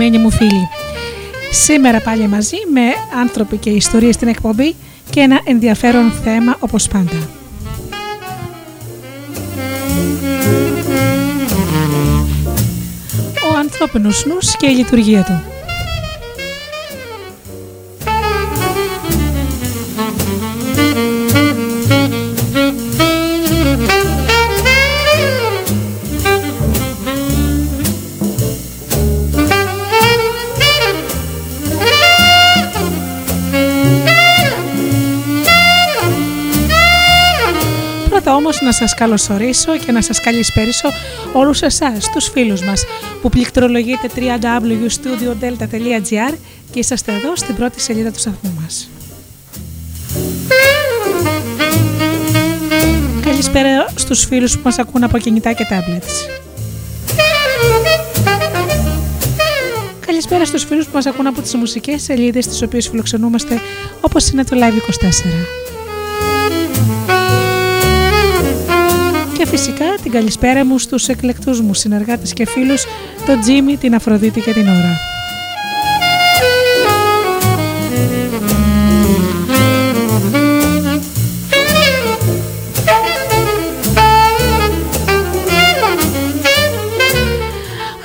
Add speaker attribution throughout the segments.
Speaker 1: Αγαπημένοι μου φίλοι. Σήμερα πάλι μαζί με άνθρωποι και ιστορίες στην εκπομπή και ένα ενδιαφέρον θέμα όπως πάντα. Ο ανθρώπινος νους και η λειτουργία του. σας καλωσορίσω και να σας καλησπέρισω όλους εσάς, τους φίλους μας που πληκτρολογείτε www.studiodelta.gr και είσαστε εδώ στην πρώτη σελίδα του σταθμού μας. Καλησπέρα στους φίλους που μας ακούν από κινητά και τάμπλετς. Καλησπέρα στους φίλους που μας ακούν από τις μουσικές σελίδες τις οποίες φιλοξενούμαστε όπως είναι το Live24. Και φυσικά την καλησπέρα μου στους εκλεκτούς μου συνεργάτες και φίλους, τον Τζίμι, την Αφροδίτη και την Ωρα.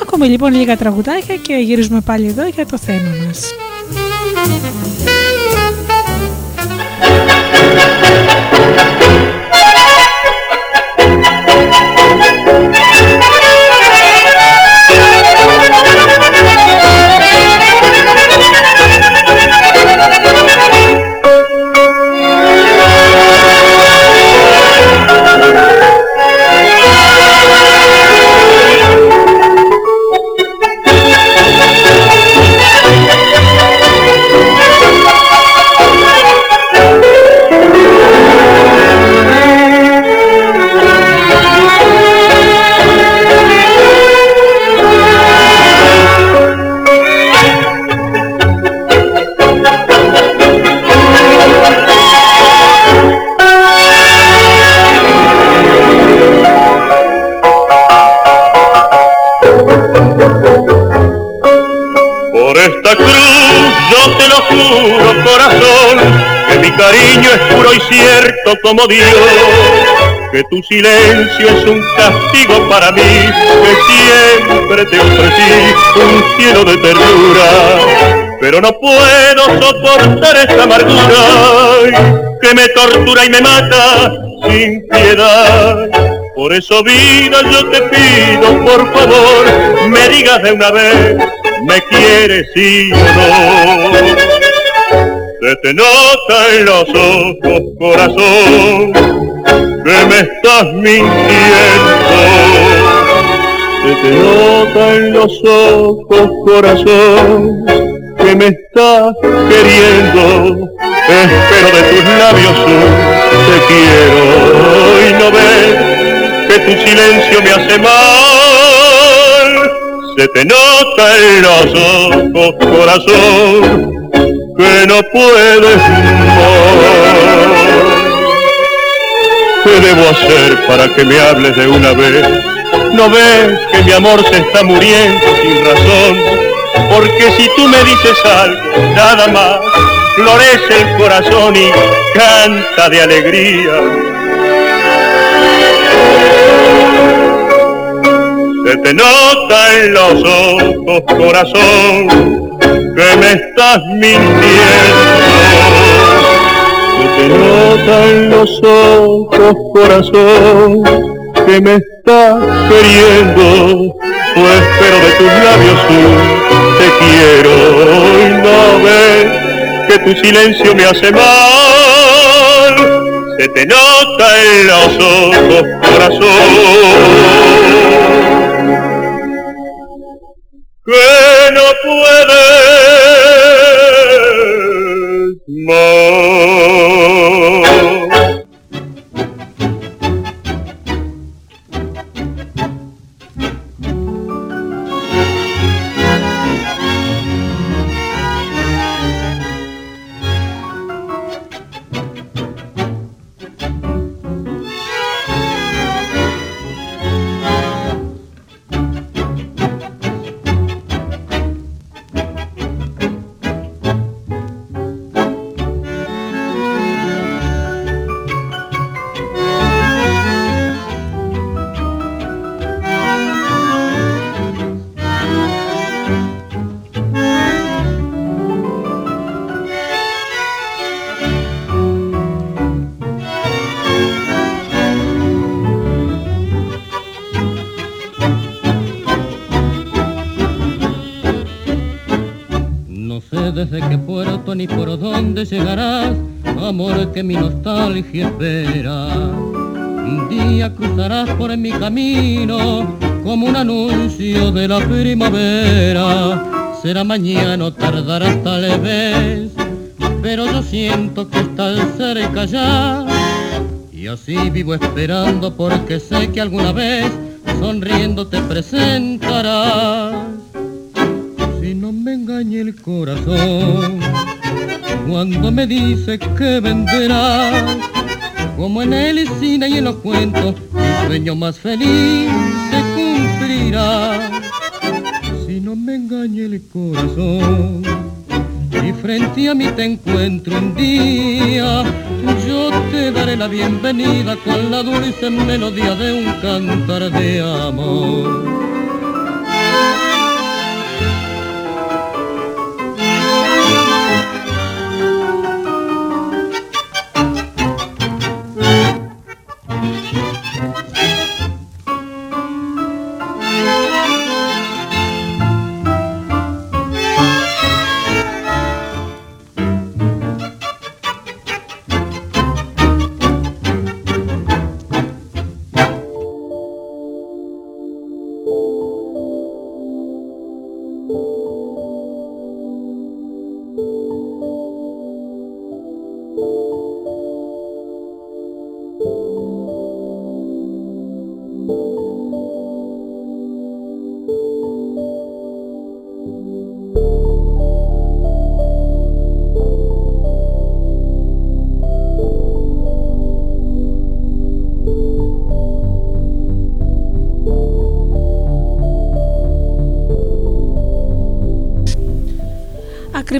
Speaker 1: Ακούμε λοιπόν λίγα τραγουδάκια και γυρίζουμε πάλι εδώ για το θέμα μας.
Speaker 2: Como Dios, que tu silencio es un castigo para mí, que siempre te ofrecí un cielo de ternura, pero no puedo soportar esta amargura que me tortura y me mata sin piedad. Por eso vida yo te pido, por favor, me digas de una vez, me quieres o no se te nota en los ojos, corazón, que me estás mintiendo. Se te nota en los ojos, corazón, que me estás queriendo. Espero de tus labios un te quiero y no ves que tu silencio me hace mal. Se te nota en los ojos, corazón, que no puedes más. ¿Qué debo hacer para que me hables de una vez? ¿No ves que mi amor se está muriendo sin razón? Porque si tú me dices algo, nada más, florece el corazón y canta de alegría. Se te nota en los ojos, corazón, que me estás mintiendo. Que te nota en los ojos, corazón, que me estás queriendo. Pues espero de tus labios te quiero y no ves que tu silencio me hace mal. se te nota en los ojos, corazón que no puedes
Speaker 3: llegarás, amor que mi nostalgia espera. Un día cruzarás por mi camino como un anuncio de la primavera. Será mañana o tardarás tal vez, pero yo siento que estás cerca ya. Y así vivo esperando porque sé que alguna vez sonriendo te presentarás. Si no me engañe el corazón cuando me dice que vendrás, como en el cine y en los cuentos, mi sueño más feliz se cumplirá. Si no me engaña el corazón, y frente a mí te encuentro un día, yo te daré la bienvenida con la dulce melodía de un cantar de amor.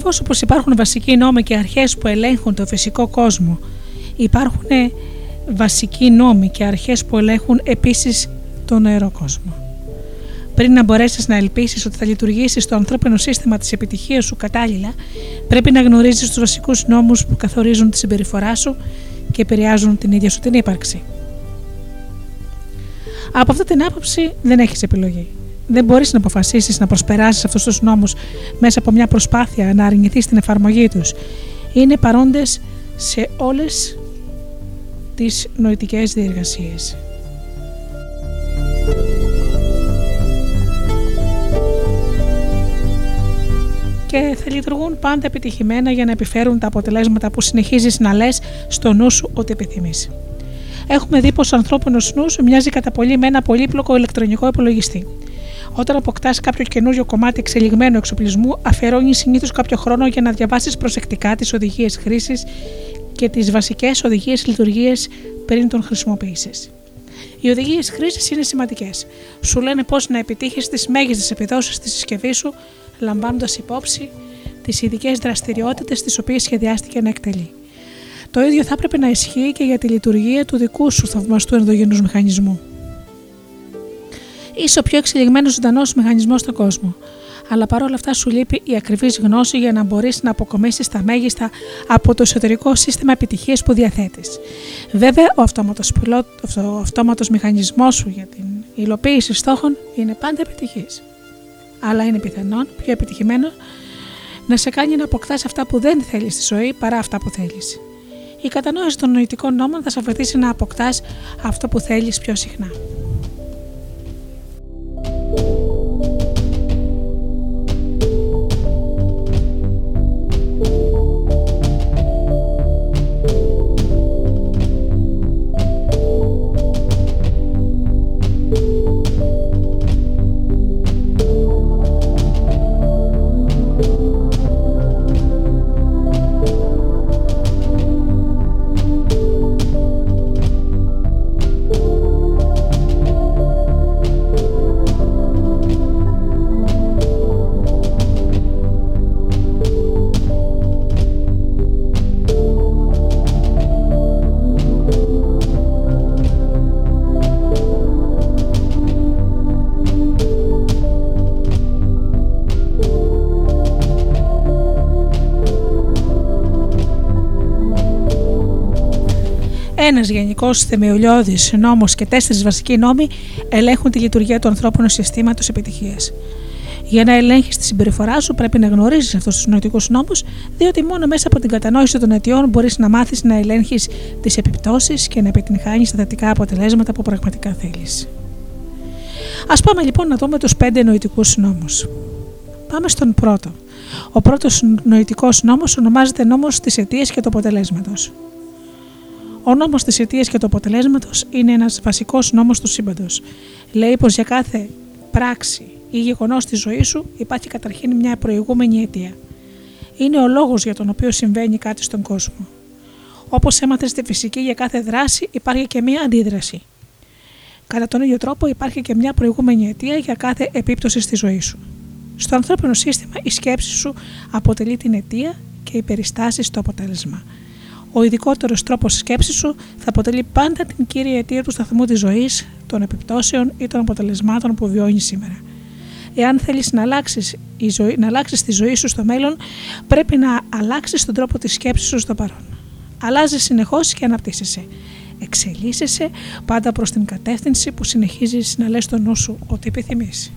Speaker 1: Ακριβώς όπως υπάρχουν βασικοί νόμοι και αρχές που ελέγχουν το φυσικό κόσμο, υπάρχουν βασικοί νόμοι και αρχές που ελέγχουν επίσης τον νερό κόσμο. Πριν να μπορέσεις να ελπίσεις ότι θα λειτουργήσεις το ανθρώπινο σύστημα της επιτυχίας σου κατάλληλα, πρέπει να γνωρίζεις τους βασικούς νόμους που καθορίζουν τη συμπεριφορά σου και επηρεάζουν την ίδια σου την ύπαρξη. Από αυτή την άποψη δεν έχεις επιλογή δεν μπορείς να αποφασίσεις να προσπεράσεις αυτούς τους νόμους μέσα από μια προσπάθεια να αρνηθείς την εφαρμογή τους. Είναι παρόντες σε όλες τις νοητικές διεργασίες. και θα λειτουργούν πάντα επιτυχημένα για να επιφέρουν τα αποτελέσματα που συνεχίζεις να λες στο νου σου ότι επιθυμείς. Έχουμε δει πως ο ανθρώπινος νους μοιάζει κατά πολύ με ένα πολύπλοκο ηλεκτρονικό υπολογιστή. Όταν αποκτάς κάποιο καινούριο κομμάτι εξελιγμένου εξοπλισμού, αφαιρώνεις συνήθως κάποιο χρόνο για να διαβάσεις προσεκτικά τις οδηγίες χρήσης και τις βασικές οδηγίες λειτουργία πριν τον χρησιμοποιήσεις. Οι οδηγίες χρήσης είναι σημαντικές. Σου λένε πώς να επιτύχεις τις μέγιστες επιδόσεις στη συσκευή σου, λαμβάνοντας υπόψη τις ειδικές δραστηριότητες τις οποίες σχεδιάστηκε να εκτελεί. Το ίδιο θα έπρεπε να ισχύει και για τη λειτουργία του δικού σου θαυμαστού ενδογενούς μηχανισμού είσαι ο πιο εξελιγμένος ζωντανός μηχανισμός στον κόσμο. Αλλά παρόλα αυτά σου λείπει η ακριβής γνώση για να μπορείς να αποκομίσεις τα μέγιστα από το εσωτερικό σύστημα επιτυχίας που διαθέτεις. Βέβαια, ο αυτόματος μηχανισμός σου για την υλοποίηση στόχων είναι πάντα επιτυχής. Αλλά είναι πιθανόν πιο επιτυχημένο να σε κάνει να αποκτάς αυτά που δεν θέλεις στη ζωή παρά αυτά που θέλεις. Η κατανόηση των νοητικών νόμων θα σε βοηθήσει να αποκτάς αυτό που θέλεις πιο συχνά. Ένα γενικό θεμελιώδης νόμος και τέσσερις βασικοί νόμοι ελέγχουν τη λειτουργία του ανθρώπινου συστήματος επιτυχίας. Για να ελέγχεις τη συμπεριφορά σου, πρέπει να γνωρίζεις αυτούς τους νοητικούς νόμους, διότι μόνο μέσα από την κατανόηση των αιτιών μπορείς να μάθεις να ελέγχεις τις επιπτώσεις και να επιτυγχάνεις τα θετικά αποτελέσματα που πραγματικά θέλεις. Α πάμε λοιπόν να δούμε τους πέντε νοητικούς νόμους. Πάμε στον πρώτο. Ο πρώτος νοητικός νόμος ονομάζεται νόμος της αιτίας και του αποτελέσματος. Ο νόμος της αιτίας και του αποτελέσματος είναι ένας βασικός νόμος του σύμπαντος. Λέει πως για κάθε πράξη ή γεγονός στη ζωής σου υπάρχει καταρχήν μια προηγούμενη αιτία. Είναι ο λόγος για τον οποίο συμβαίνει κάτι στον κόσμο. Όπως έμαθε στη φυσική για κάθε δράση υπάρχει και μια αντίδραση. Κατά τον ίδιο τρόπο υπάρχει και μια προηγούμενη αιτία για κάθε επίπτωση στη ζωή σου. Στο ανθρώπινο σύστημα η σκέψη σου αποτελεί την αιτία και οι περιστάσεις το αποτέλεσμα ο ειδικότερος τρόπος σκέψης σου θα αποτελεί πάντα την κύρια αιτία του σταθμού της ζωής, των επιπτώσεων ή των αποτελεσμάτων που βιώνεις σήμερα. Εάν θέλεις να αλλάξεις να αλλάξεις τη ζωή σου στο μέλλον, πρέπει να αλλάξεις τον τρόπο της σκέψης σου στο παρόν. Αλλάζεις συνεχώς και αναπτύσσεσαι. Εξελίσσεσαι πάντα προς την κατεύθυνση που συνεχίζεις να λες στο νου σου ότι επιθυμείς.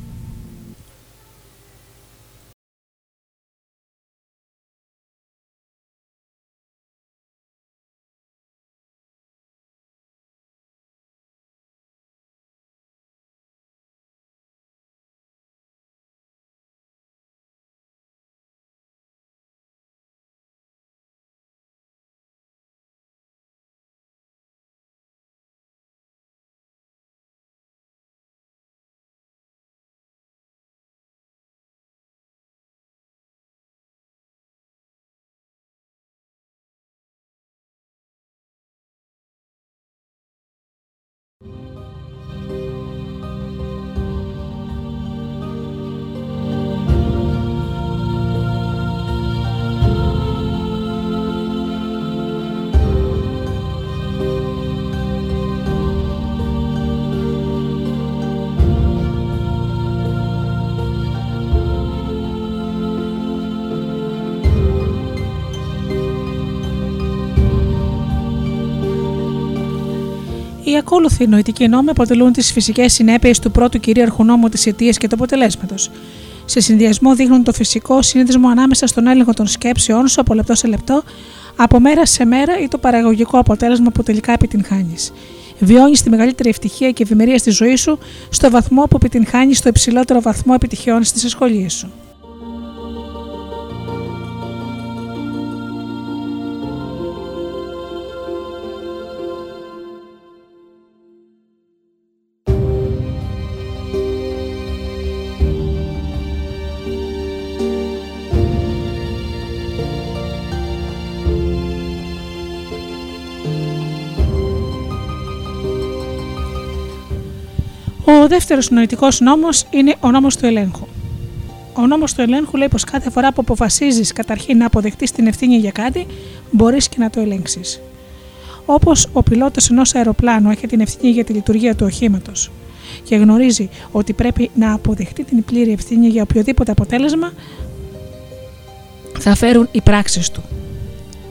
Speaker 1: Οι ακόλουθοι νοητικοί νόμοι αποτελούν τις φυσικές συνέπειες του πρώτου κυρίαρχου νόμου της αιτίας και του αποτελέσματος. Σε συνδυασμό δείχνουν το φυσικό σύνδεσμο ανάμεσα στον έλεγχο των σκέψεών σου από λεπτό σε λεπτό, από μέρα σε μέρα ή το παραγωγικό αποτέλεσμα που τελικά επιτυγχάνεις. Βιώνεις τη μεγαλύτερη ευτυχία και ευημερία στη ζωή σου στο βαθμό που επιτυγχάνεις το υψηλότερο βαθμό επιτυχιών στις ασχολίες σου. Δεύτερος νοητικό νόμος είναι ο νόμος του ελέγχου. Ο νόμος του ελέγχου λέει πως κάθε φορά που αποφασίζεις καταρχήν να αποδεχτείς την ευθύνη για κάτι, μπορείς και να το ελέγξεις. Όπως ο πιλότος ενός αεροπλάνου έχει την ευθύνη για τη λειτουργία του οχήματος και γνωρίζει ότι πρέπει να αποδεχτεί την πλήρη ευθύνη για οποιοδήποτε αποτέλεσμα θα φέρουν οι πράξεις του.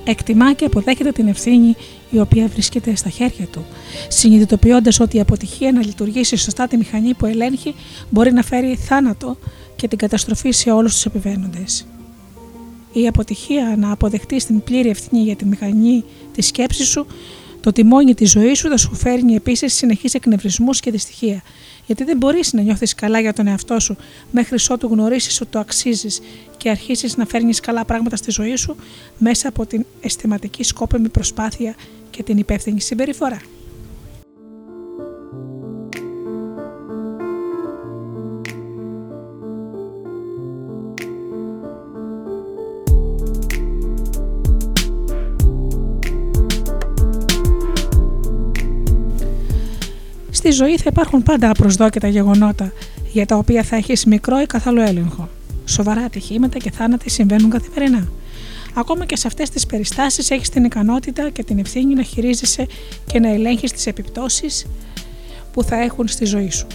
Speaker 1: Εκτιμά και αποδέχεται την ευθύνη η οποία βρίσκεται στα χέρια του, συνειδητοποιώντας ότι η αποτυχία να λειτουργήσει σωστά τη μηχανή που ελέγχει μπορεί να φέρει θάνατο και την καταστροφή σε όλους τους επιβαίνοντες. Η αποτυχία να αποδεχτεί την πλήρη ευθύνη για τη μηχανή τη σκέψη σου, το τιμόνι της ζωής σου θα σου φέρνει επίσης συνεχείς εκνευρισμούς και δυστυχία. Γιατί δεν μπορείς να νιώθεις καλά για τον εαυτό σου μέχρι ότου γνωρίσεις ότι το αξίζεις και αρχίσεις να φέρνεις καλά πράγματα στη ζωή σου μέσα από την αισθηματική σκόπεμη προσπάθεια και την υπεύθυνη συμπεριφορά. Στη ζωή θα υπάρχουν πάντα απροσδόκητα γεγονότα για τα οποία θα έχεις μικρό ή καθόλου έλεγχο. Σοβαρά ατυχήματα και θάνατοι συμβαίνουν καθημερινά. Ακόμα και σε αυτές τις περιστάσεις έχεις την ικανότητα και την ευθύνη να χειρίζεσαι και να ελέγχεις τις επιπτώσεις που θα έχουν στη ζωή σου.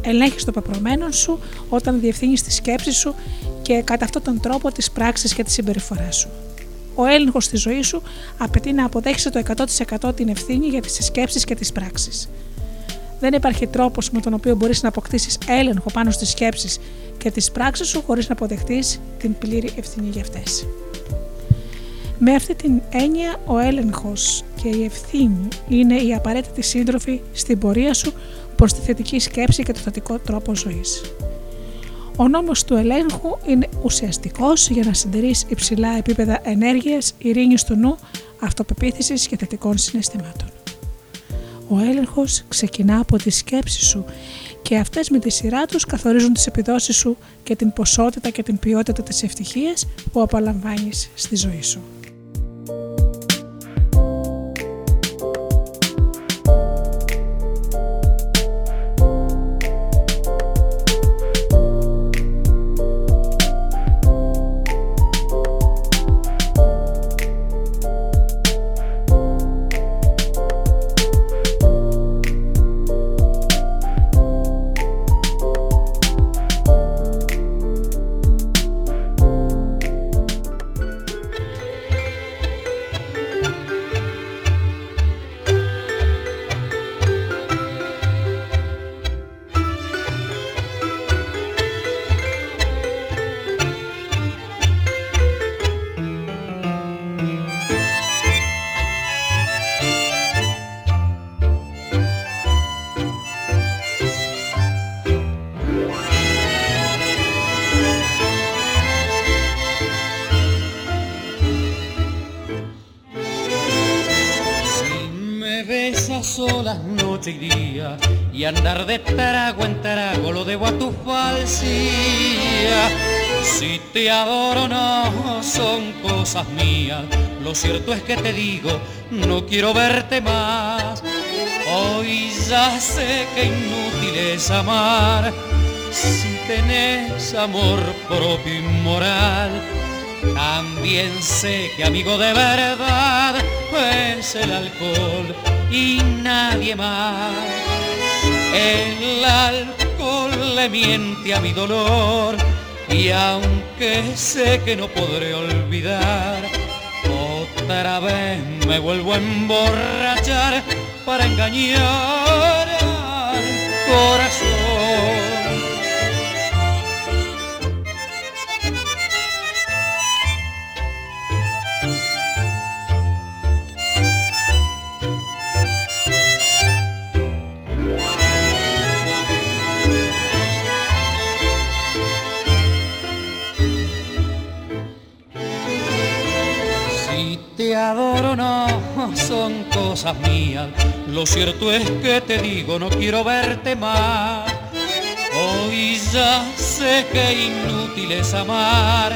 Speaker 1: Ελέγχεις το πεπρωμένο σου όταν διευθύνεις τη σκέψη σου και κατά αυτόν τον τρόπο τις πράξεις και τη συμπεριφορά σου. Ο έλεγχος στη ζωή σου απαιτεί να αποδέχεσαι το 100% την ευθύνη για τις σκέψεις και τις πράξεις. Δεν υπάρχει τρόπος με τον οποίο μπορείς να αποκτήσεις έλεγχο πάνω στις σκέψεις και τις πράξεις σου χωρίς να αποδεχτείς την πλήρη ευθύνη για αυτές. Με αυτή την έννοια, ο έλεγχος και η ευθύνη είναι οι απαραίτητοι σύντροφοι στην πορεία σου προς τη θετική σκέψη και το θετικό τρόπο ζωής. Ο νόμος του ελέγχου είναι ουσιαστικός για να συντηρείς υψηλά επίπεδα ενέργειας, ειρήνης του νου, αυτοπεποίθησης και θετικών συναισθημάτων. Ο έλεγχος ξεκινά από τη σκέψη σου και αυτές με τη σειρά τους καθορίζουν τις επιδόσεις σου και την ποσότητα και την ποιότητα της ευτυχίας που απολαμβάνεις στη ζωή σου.
Speaker 4: Y andar de trago en trago lo debo a tu falsía. Si te adoro no son cosas mías, lo cierto es que te digo, no quiero verte más. Hoy ya sé que inútil es amar, si tenés amor propio y moral. También sé que amigo de verdad es el alcohol y nadie más. El alcohol le miente a mi dolor y aunque sé que no podré olvidar, otra vez me vuelvo a emborrachar para engañar al corazón. Son cosas mías. Lo cierto es que te digo, no quiero verte más. Hoy ya sé que inútil es amar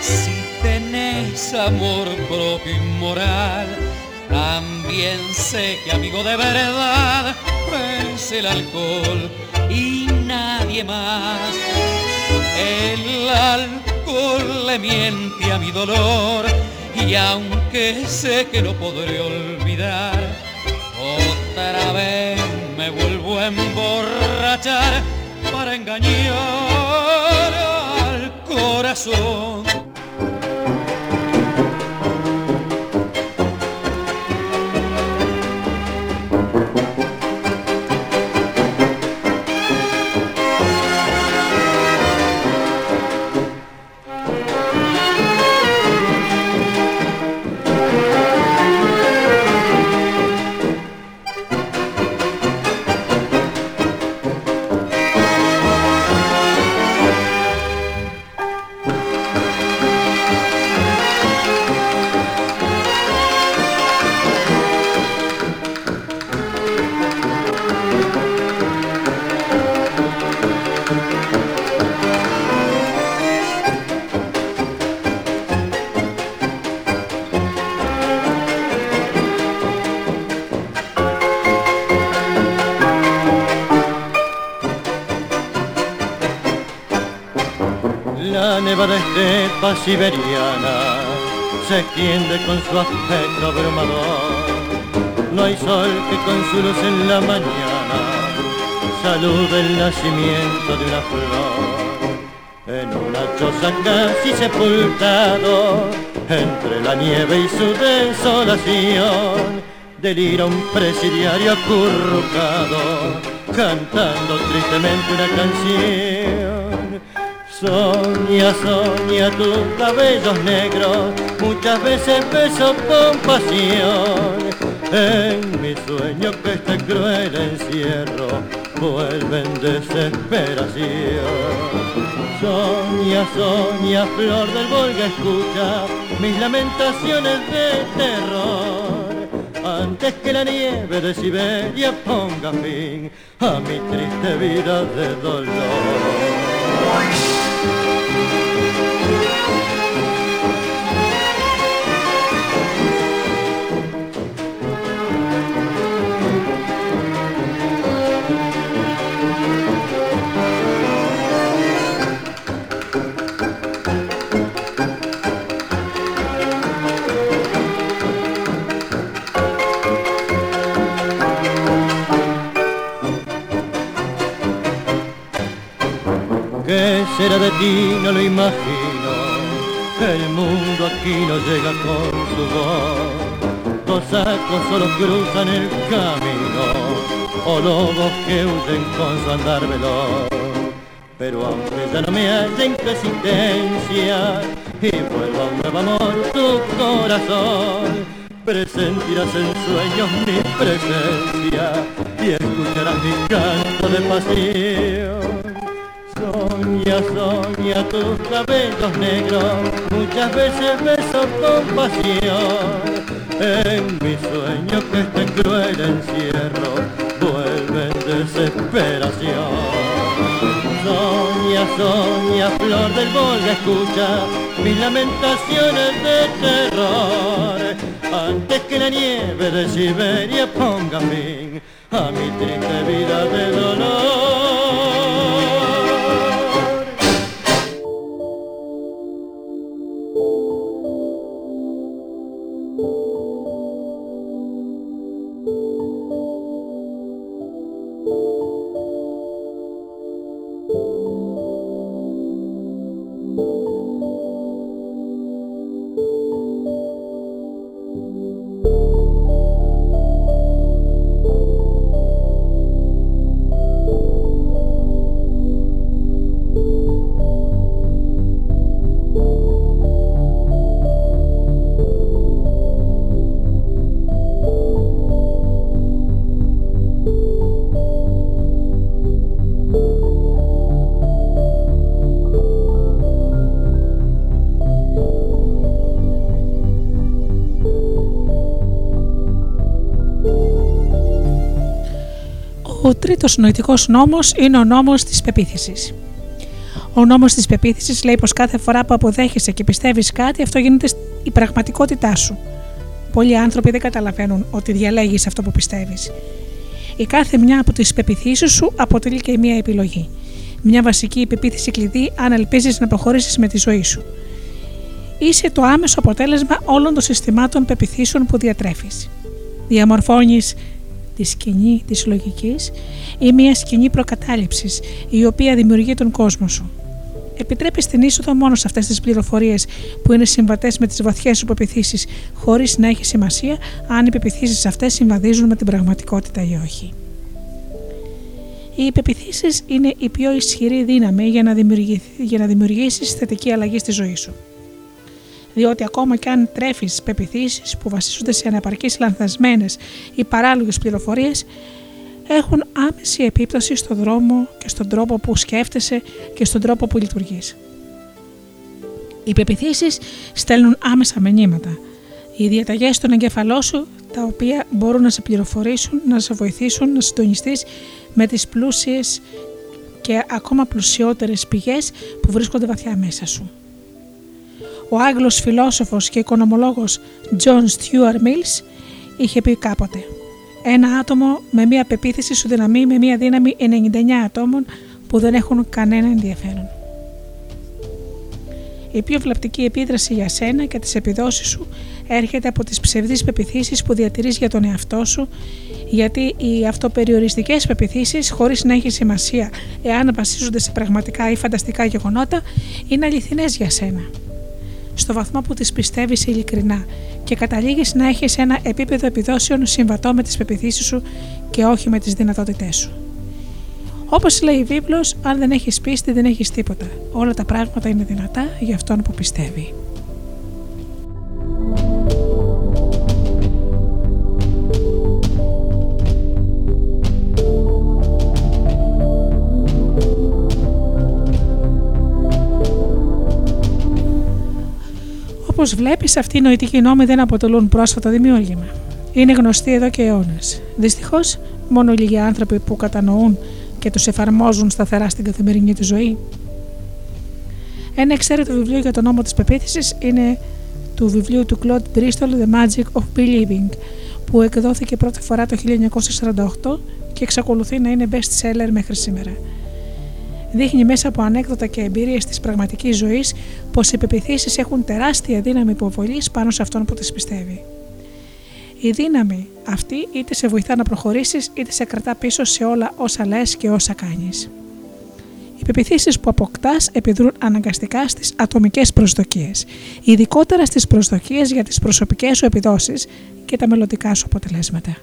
Speaker 4: si tenés amor propio y moral. También sé que amigo de verdad es el alcohol y nadie más. El alcohol le miente a mi dolor y aunque sé que no podré olvidar, otra vez me vuelvo a emborrachar para engañar al corazón.
Speaker 5: Siberiana se extiende con su aspecto abrumador. No hay sol que con su luz en la mañana salude el nacimiento de una flor. En una choza casi sepultado, entre la nieve y su desolación, delira un presidiario acurrucado, cantando tristemente una canción. Soña, soña tus cabellos negros, muchas veces beso con pasión. En mi sueño que este cruel encierro vuelve en desesperación. Soña, soña, flor del Volga, escucha mis lamentaciones de terror. Antes que la nieve de Siberia ponga fin a mi triste vida de dolor. De ti? No lo imagino. El mundo aquí no llega con su voz. Dos sacos solo cruzan el camino, o lobos que huyen con su andar veloz. Pero aunque ya no me haya en resistencia y vuelva un nuevo amor tu corazón, presentirás en sueños mi presencia y escucharás mi canto de pasión. Soña, soña tus cabellos negros, muchas veces beso con pasión. En mi sueño que este cruel encierro vuelve en desesperación. Soña, soña, flor del Volga, escucha mis lamentaciones de terror. Antes que la nieve de Siberia ponga fin a mi triste vida de dolor.
Speaker 1: Νοητικός νόμος είναι ο νόμος της πεποίθησης. Ο νόμος της πεποίθησης λέει πως κάθε φορά που αποδέχεσαι και πιστεύεις κάτι αυτό γίνεται η πραγματικότητά σου. Πολλοί άνθρωποι δεν καταλαβαίνουν ότι διαλέγεις αυτό που πιστεύεις. Η κάθε μια από τις πεπιθήσεις σου αποτελεί και μια επιλογή. Μια βασική πεποίθηση κλειδί αν ελπίζεις να προχωρήσεις με τη ζωή σου. Είσαι το άμεσο αποτέλεσμα όλων των συστημάτων πεπιθήσεων που διατρέφεις. Διαμορφώνεις τη σκηνή της λογικής ή μια σκηνή προκατάληψης η οποία δημιουργεί τον κόσμο σου. Επιτρέπεις την είσοδο μόνο σε αυτές τις πληροφορίες που είναι συμβατές με τις βαθιές σου πεπιθήσει, χωρίς να έχει σημασία αν οι πεπιθήσει αυτές συμβαδίζουν με την πραγματικότητα ή όχι. Οι πεπιθήσει είναι η πιο ισχυρή δύναμη για να, για να δημιουργήσεις θετική αλλαγή στη ζωή σου διότι ακόμα και αν τρέφεις πεπιθήσεις που βασίζονται σε ανεπαρκείς λανθασμένες ή παράλογες πληροφορίες, έχουν άμεση επίπτωση στον δρόμο και στον τρόπο που σκέφτεσαι και στον τρόπο που λειτουργείς. Οι πεπιθήσεις στέλνουν άμεσα μηνύματα. Οι διαταγές στον εγκέφαλό σου, τα οποία μπορούν να σε πληροφορήσουν, να σε βοηθήσουν να συντονιστείς με τις πλούσιες και ακόμα πλουσιότερες πηγές που βρίσκονται βαθιά μέσα σου. Ο Άγγλος φιλόσοφος και οικονομολόγος John Stuart Mills είχε πει κάποτε «Ένα άτομο με μία πεποίθηση σου δυναμεί με μία δύναμη 99 ατόμων που δεν έχουν κανένα ενδιαφέρον». Η πιο βλαπτική επίδραση για σένα και τις επιδόσεις σου έρχεται από τις ψευδείς πεπιθήσεις που διατηρείς για τον εαυτό σου γιατί οι αυτοπεριοριστικές πεπιθήσεις χωρίς να έχει σημασία εάν βασίζονται σε πραγματικά ή φανταστικά γεγονότα είναι αληθινές για σένα. Στο βαθμό που τις πιστεύεις ειλικρινά και καταλήγεις να έχεις ένα επίπεδο επιδόσεων συμβατό με τις πεπιθήσεις σου και όχι με τις δυνατότητές σου. Όπως λέει η βίβλος, αν δεν έχεις πίστη, δεν έχεις τίποτα. Όλα τα πράγματα είναι δυνατά για αυτόν που πιστεύει. Όπως βλέπεις, αυτοί οι νοητικοί νόμοι δεν αποτελούν πρόσφατο δημιούργημα. Είναι γνωστοί εδώ και αιώνες. Δυστυχώς, μόνο λίγοι άνθρωποι που κατανοούν και τους εφαρμόζουν σταθερά στην καθημερινή τους ζωή. Ένα εξαίρετο βιβλίο για τον νόμο της πεποίθησης είναι του βιβλίου του Claude Bristol The Magic of Believing που εκδόθηκε πρώτη φορά το 1948 και εξακολουθεί να είναι best seller μέχρι σήμερα. Δείχνει μέσα από ανέκδοτα και εμπειρίες της πραγματικής ζωής πως οι πεπιθήσεις έχουν τεράστια δύναμη υποβολής πάνω σε αυτόν που τις πιστεύει. Η δύναμη αυτή είτε σε βοηθά να προχωρήσεις είτε σε κρατά πίσω σε όλα όσα λες και όσα κάνεις. Οι πεπιθήσεις που αποκτάς επιδρούν αναγκαστικά στις ατομικές προσδοκίες, ειδικότερα στις προσδοκίες για τις προσωπικές σου επιδόσεις και τα μελλοντικά σου αποτελέσματα.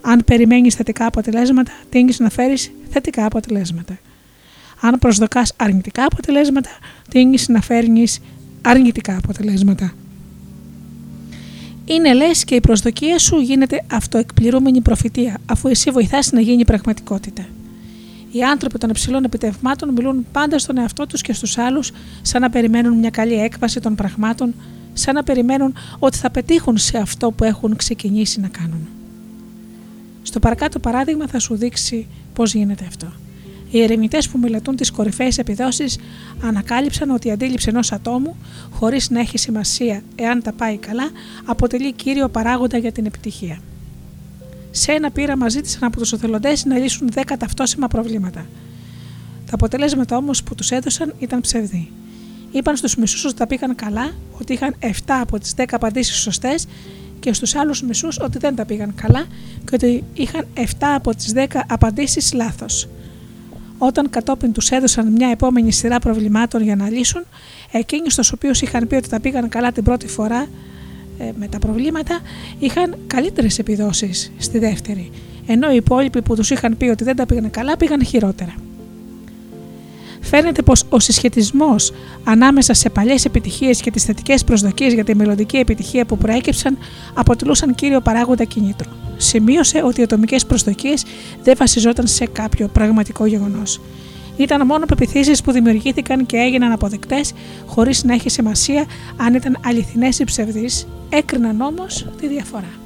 Speaker 1: Αν περιμένεις θετικά αποτελέσματα, τίνει να φέρεις θετικά αποτελέσματα. Αν προσδοκάς αρνητικά αποτελέσματα, τίνεις να φέρνεις αρνητικά αποτελέσματα είναι λες και η προσδοκία σου γίνεται αυτοεκπληρούμενη προφητεία, αφού εσύ βοηθάς να γίνει πραγματικότητα. Οι άνθρωποι των υψηλών επιτευγμάτων μιλούν πάντα στον εαυτό τους και στους άλλους, σαν να περιμένουν μια καλή έκβαση των πραγμάτων, σαν να περιμένουν ότι θα πετύχουν σε αυτό που έχουν ξεκινήσει να κάνουν. Στο παρακάτω παράδειγμα θα σου δείξει πώς γίνεται αυτό. Οι ερευνητές που μελετούν τις κορυφαίες επιδόσεις ανακάλυψαν ότι η αντίληψη ενός ατόμου, χωρίς να έχει σημασία εάν τα πάει καλά, αποτελεί κύριο παράγοντα για την επιτυχία. Σε ένα πείραμα ζήτησαν από τους οθελοντέ να λύσουν 10 ταυτόσιμα προβλήματα. Τα αποτελέσματα όμως που τους έδωσαν ήταν ψευδή. Είπαν στους μισούς ότι τα πήγαν καλά, ότι είχαν 7 από τις 10 απαντήσεις σωστές και στους άλλους μισούς ότι δεν τα πήγαν καλά και ότι είχαν 7 από τις 10 απαντήσεις λάθος. Όταν κατόπιν τους έδωσαν μια επόμενη σειρά προβλημάτων για να λύσουν, εκείνοι στου οποίους είχαν πει ότι τα πήγαν καλά την πρώτη φορά ε, με τα προβλήματα, είχαν καλύτερες επιδόσεις στη δεύτερη. Ενώ οι υπόλοιποι που τους είχαν πει ότι δεν τα πήγαν καλά πήγαν χειρότερα. Φαίνεται πως ο συσχετισμός ανάμεσα σε παλιές επιτυχίες και τις θετικές προσδοκίες για τη μελλοντική επιτυχία που προέκυψαν αποτελούσαν κύριο παράγοντα κινήτρου σημείωσε ότι οι ατομικές προσδοκίες δεν βασιζόταν σε κάποιο πραγματικό γεγονός. Ήταν μόνο πεπιθήσεις που δημιουργήθηκαν και έγιναν αποδεκτές, χωρίς να έχει σημασία αν ήταν αληθινές ή ψευδείς, έκριναν όμως τη διαφορά.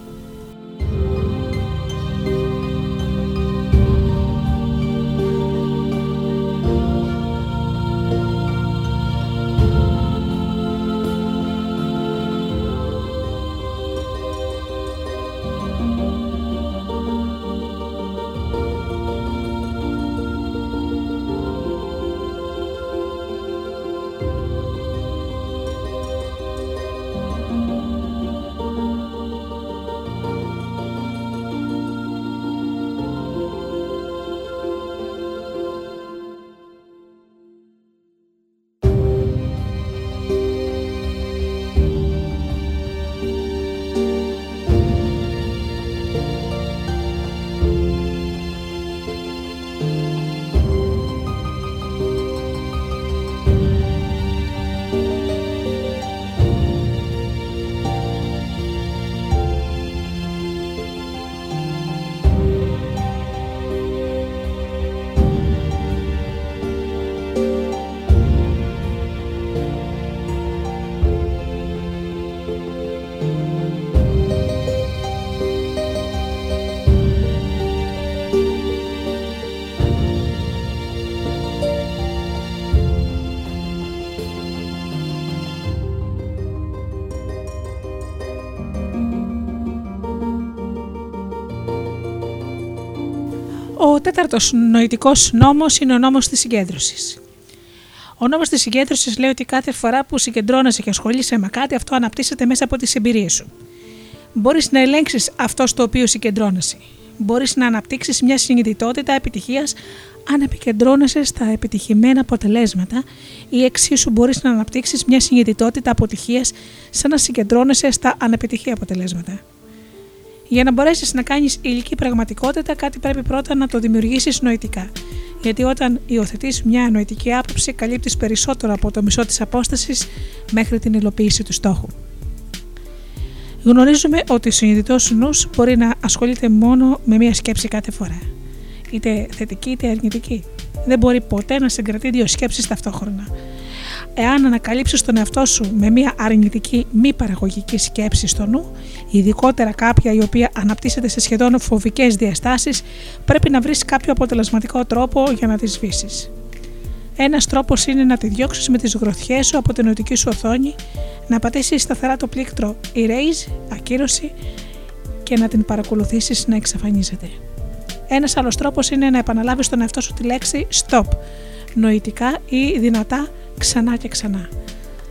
Speaker 1: Τέταρτος νοητικός νόμος είναι ο νόμος της συγκέντρωσης. Ο νόμος της συγκέντρωσης λέει ότι κάθε φορά που συγκεντρώνεσαι και ασχολείσαι με κάτι, αυτό αναπτύσσεται μέσα από τις εμπειρίες σου. Μπορείς να ελέγξεις αυτός στο οποίο συγκεντρώνεσαι. Μπορείς να αναπτύξεις μια συνειδητότητα επιτυχίας αν επικεντρώνεσαι στα επιτυχημένα αποτελέσματα ή εξίσου μπορείς να αναπτύξεις μια συνειδητότητα αποτυχίας σαν να συγκεντρώνεσαι στα ανεπιτυχή αποτελέσματα. Για να μπορέσεις να κάνεις υλική πραγματικότητα, κάτι πρέπει πρώτα να το δημιουργήσεις νοητικά. Γιατί όταν υιοθετείς μια νοητική άποψη, καλύπτεις περισσότερο από το μισό της απόστασης μέχρι την υλοποίηση του στόχου. Γνωρίζουμε ότι ο συνειδητός νους μπορεί να ασχολείται μόνο με μία σκέψη κάθε φορά. Είτε θετική είτε αρνητική. Δεν μπορεί ποτέ να συγκρατεί δύο σκέψεις ταυτόχρονα. Εάν ανακαλύψεις τον εαυτό σου με μία αρνητική μη παραγωγική σκέψη στο νου, ειδικότερα κάποια η οποία αναπτύσσεται σε σχεδόν φοβικές διαστάσεις, πρέπει να βρεις κάποιο αποτελεσματικό τρόπο για να τη σβήσεις. Ένας τρόπος είναι να τη διώξεις με τις γροθιές σου από την νοητική σου οθόνη, να πατήσεις σταθερά το πλήκτρο Erase, ακύρωση και να την παρακολουθήσεις να εξαφανίζεται. Ένας άλλος τρόπος είναι να επαναλάβεις στον εαυτό σου τη λέξη Stop, νοητικά ή δυνατά ξανά και ξανά.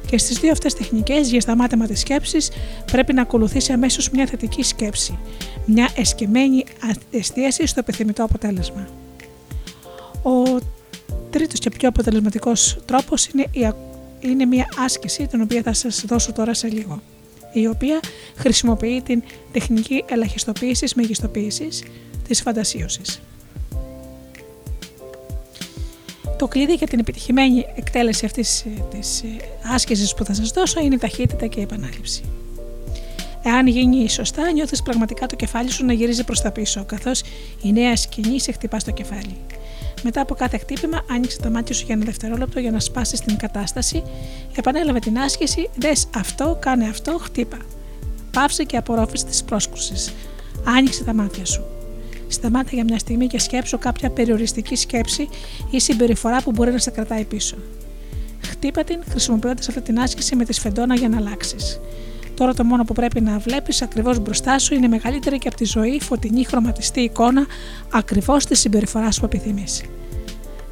Speaker 1: Και στις δύο αυτές τεχνικές για σταμάτημα της σκέψης πρέπει να ακολουθήσει αμέσως μια θετική σκέψη, μια εσκεμμένη εστίαση στο επιθυμητό αποτέλεσμα. Ο τρίτος και πιο αποτελεσματικός τρόπος είναι, η, είναι μια άσκηση την οποία θα σας δώσω τώρα σε λίγο η οποία χρησιμοποιεί την τεχνική ελαχιστοποίησης μεγιστοποίησης της φαντασίωσης. Το κλειδί για την επιτυχημένη εκτέλεση αυτής της ε, άσκησης που θα σας δώσω είναι η ταχύτητα και η επανάληψη. Εάν γίνει σωστά, νιώθεις πραγματικά το κεφάλι σου να γυρίζει προς τα πίσω, καθώς η νέα σκηνή σε χτυπά στο κεφάλι. Μετά από κάθε χτύπημα, άνοιξε τα μάτια σου για ένα δευτερόλεπτο για να σπάσεις την κατάσταση. Επανέλαβε την άσκηση, δες αυτό, κάνε αυτό, χτύπα. Πάυσε και απορρόφησε τη πρόσκρουση. Άνοιξε τα μάτια σου. Σταμάτα για μια στιγμή και σκέψου κάποια περιοριστική σκέψη ή συμπεριφορά που μπορεί να σε κρατάει πίσω. Χτύπα την χρησιμοποιώντας αυτή την άσκηση με τη σφεντόνα για να αλλάξεις. Τώρα το μόνο που πρέπει να βλέπεις ακριβώς μπροστά σου είναι μεγαλύτερη και από τη ζωή φωτεινή χρωματιστή εικόνα ακριβώς τη συμπεριφορά που επιθυμείς.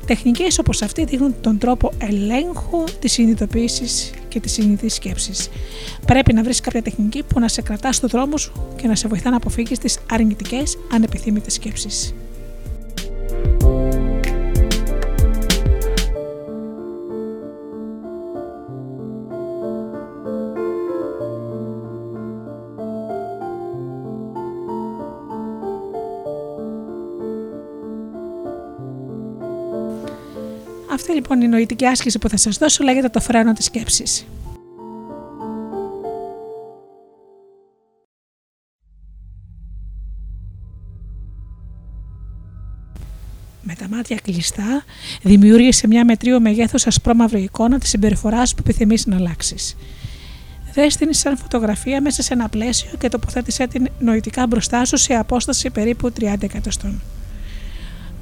Speaker 1: Τεχνικές όπως αυτή δείχνουν τον τρόπο ελέγχου της συνειδητοποίησης και τη συνειδητή σκέψη. Πρέπει να βρεις κάποια τεχνική που να σε κρατά στο δρόμο σου και να σε βοηθά να αποφύγεις τις αρνητικές ανεπιθύμητες σκέψεις. Αυτή λοιπόν η νοητική άσκηση που θα σας δώσω λέγεται το φρένο της σκέψης. Με τα μάτια κλειστά, δημιούργησε μια μετρίο μεγέθους ασπρόμαυρη εικόνα της συμπεριφοράς που επιθυμείς να αλλάξεις. Δε την σαν φωτογραφία μέσα σε ένα πλαίσιο και τοποθέτησε την νοητικά μπροστά σου σε απόσταση περίπου 30 εκατοστών.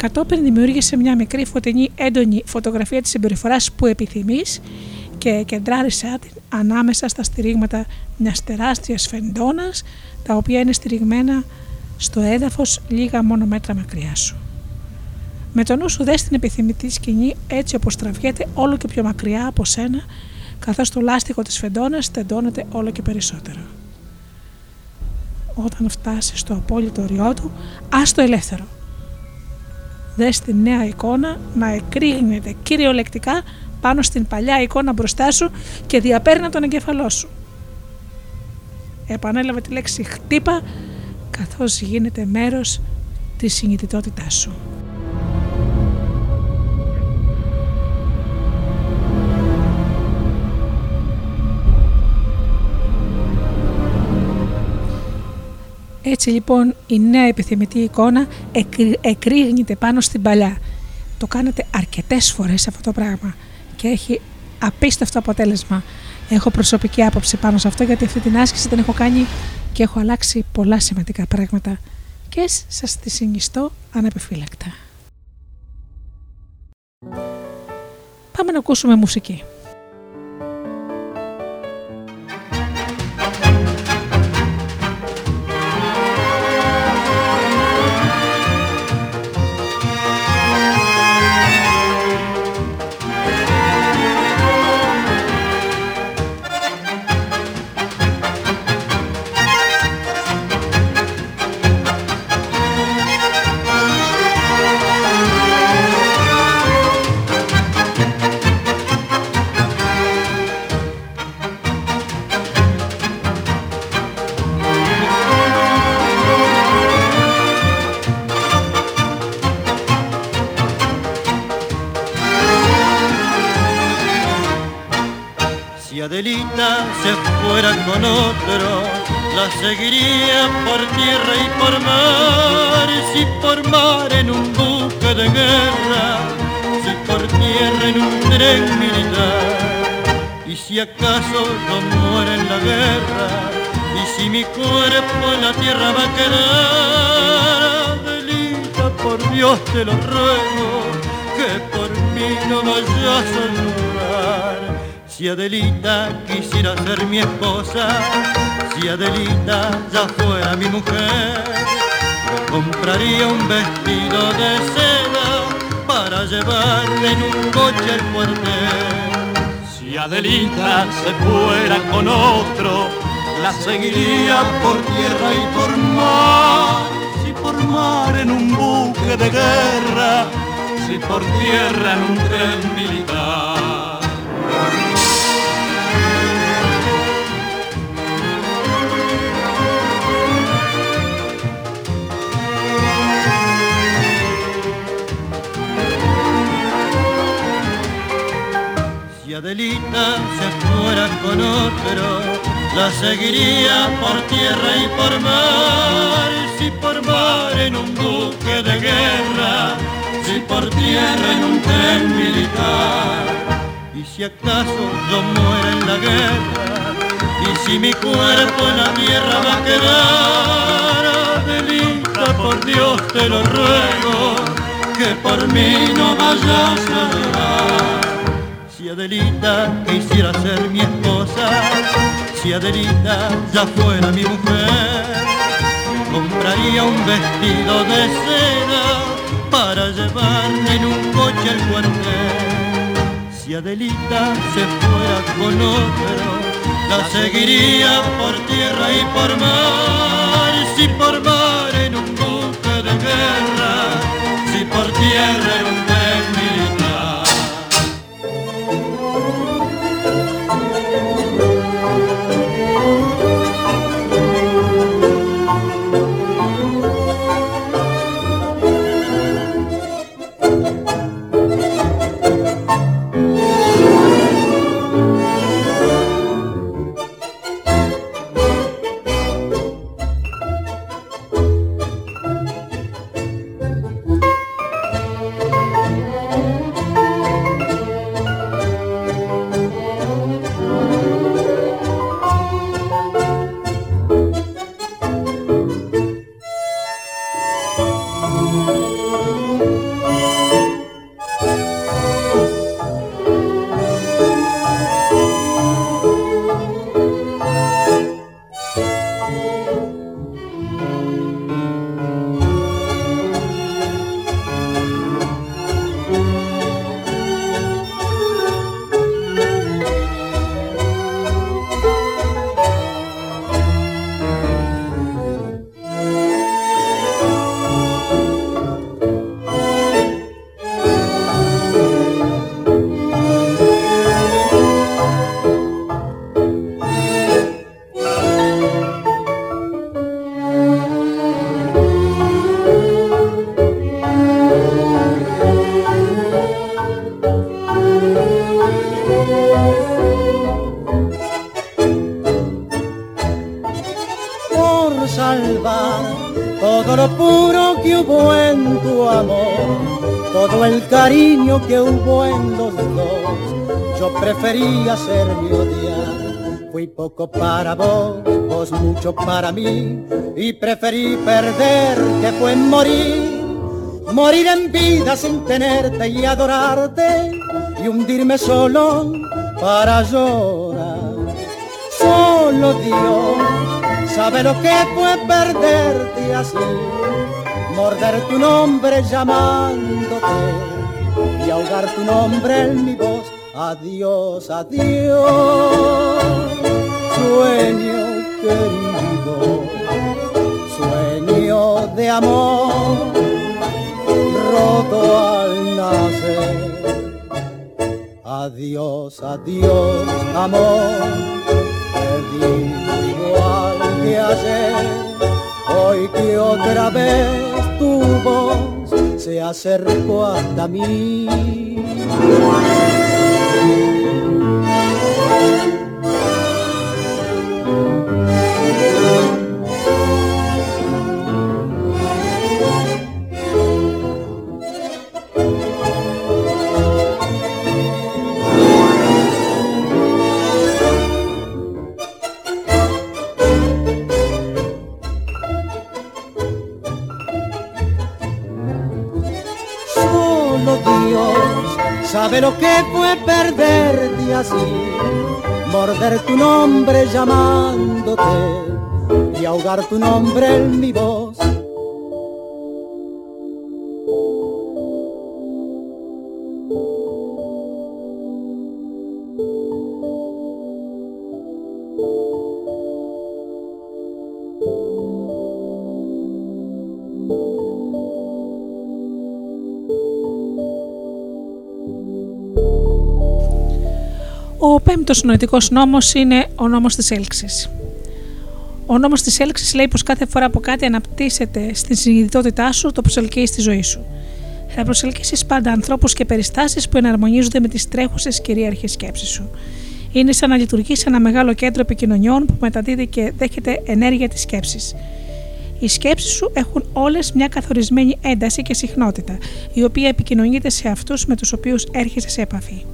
Speaker 1: Κατόπιν δημιούργησε μια μικρή φωτεινή έντονη φωτογραφία της συμπεριφοράς που επιθυμείς και κεντράρισέ την ανάμεσα στα στηρίγματα μιας τεράστιας φεντόνας τα οποία είναι στηριγμένα στο έδαφος λίγα μόνο μέτρα μακριά σου. Με το νου σου δες την επιθυμητή σκηνή έτσι όπως τραβιέται όλο και πιο μακριά από σένα καθώς το λάστιχο της φεντόνας τεντώνεται όλο και περισσότερο. Όταν φτάσεις στο απόλυτο ριό του, άστο ελεύθερο δες τη νέα εικόνα να εκρήγνεται κυριολεκτικά πάνω στην παλιά εικόνα μπροστά σου και διαπέρνα τον εγκέφαλό σου. Επανέλαβε τη λέξη χτύπα καθώς γίνεται μέρος της συνειδητότητάς σου. Έτσι λοιπόν η νέα επιθυμητή εικόνα εκρήγνεται πάνω στην παλιά. Το κάνετε αρκετές φορές αυτό το πράγμα και έχει απίστευτο αποτέλεσμα. Έχω προσωπική άποψη πάνω σε αυτό γιατί αυτή την άσκηση την έχω κάνει και έχω αλλάξει πολλά σημαντικά πράγματα και σας τη συνιστώ ανεπιφύλακτα. Πάμε να ακούσουμε μουσική.
Speaker 5: Seguiría por tierra y por mar, si por mar en un buque de guerra, si por tierra en un tren militar, y si acaso no muere en la guerra, y si mi cuerpo en la tierra va a quedar, Adelita, por Dios te lo ruego, que por mí no vayas a si Adelita quisiera ser mi esposa, si Adelita ya fuera mi mujer, compraría un vestido de seda para llevarle en un coche al cuartel.
Speaker 6: Si Adelita se fuera con otro, la seguiría por tierra y por mar. Si por mar en un buque de guerra, si por tierra en un tren militar.
Speaker 5: Adelita se fuera con otro, la seguiría por tierra y por mar, si por mar en un buque de guerra, si por tierra en un tren militar. Y si acaso yo muero en la guerra, y si mi cuerpo en la tierra va a quedar, Adelita, por Dios te lo ruego, que por mí no vayas a llorar. Si Adelita quisiera ser mi esposa, si Adelita ya fuera mi mujer, compraría un vestido de seda para llevarme en un coche al cuartel. Si Adelita se fuera con otro, la seguiría por tierra y por mar, si por mar en un buque de guerra, si por tierra en un
Speaker 7: que Fui poco para vos, vos mucho para mí, y preferí perder que fue morir. Morir en vida sin tenerte y adorarte, y hundirme solo para llorar. Solo Dios sabe lo que fue perderte así, morder tu nombre llamándote y ahogar tu nombre en mi voz. Adiós, adiós, sueño querido, sueño de amor, roto al nacer. Adiós, adiós, amor, te digo igual que ayer, hoy que otra vez tu voz se acercó hasta mí. thank you. Sabe lo que fue perderte así, morder tu nombre llamándote y ahogar tu nombre en mi voz
Speaker 1: Ο πέμπτος νοητικός νόμος είναι ο νόμος της έλξης. Ο νόμος της έλξης λέει πως κάθε φορά που κάτι αναπτύσσεται στην συνειδητότητά σου, το προσελκύεις στη ζωή σου. Θα προσελκύσεις πάντα ανθρώπους και περιστάσεις που εναρμονίζονται με τις τρέχουσες κυρίαρχες σκέψεις σου. Είναι σαν να λειτουργείς σε ένα μεγάλο κέντρο επικοινωνιών που μεταδίδει και δέχεται ενέργεια της σκέψης. Οι σκέψεις σου έχουν όλες μια καθορισμένη ένταση και συχνότητα, η οποία επικοινωνείται σε αυτούς με τους οποίους έρχεσαι σε επαφή.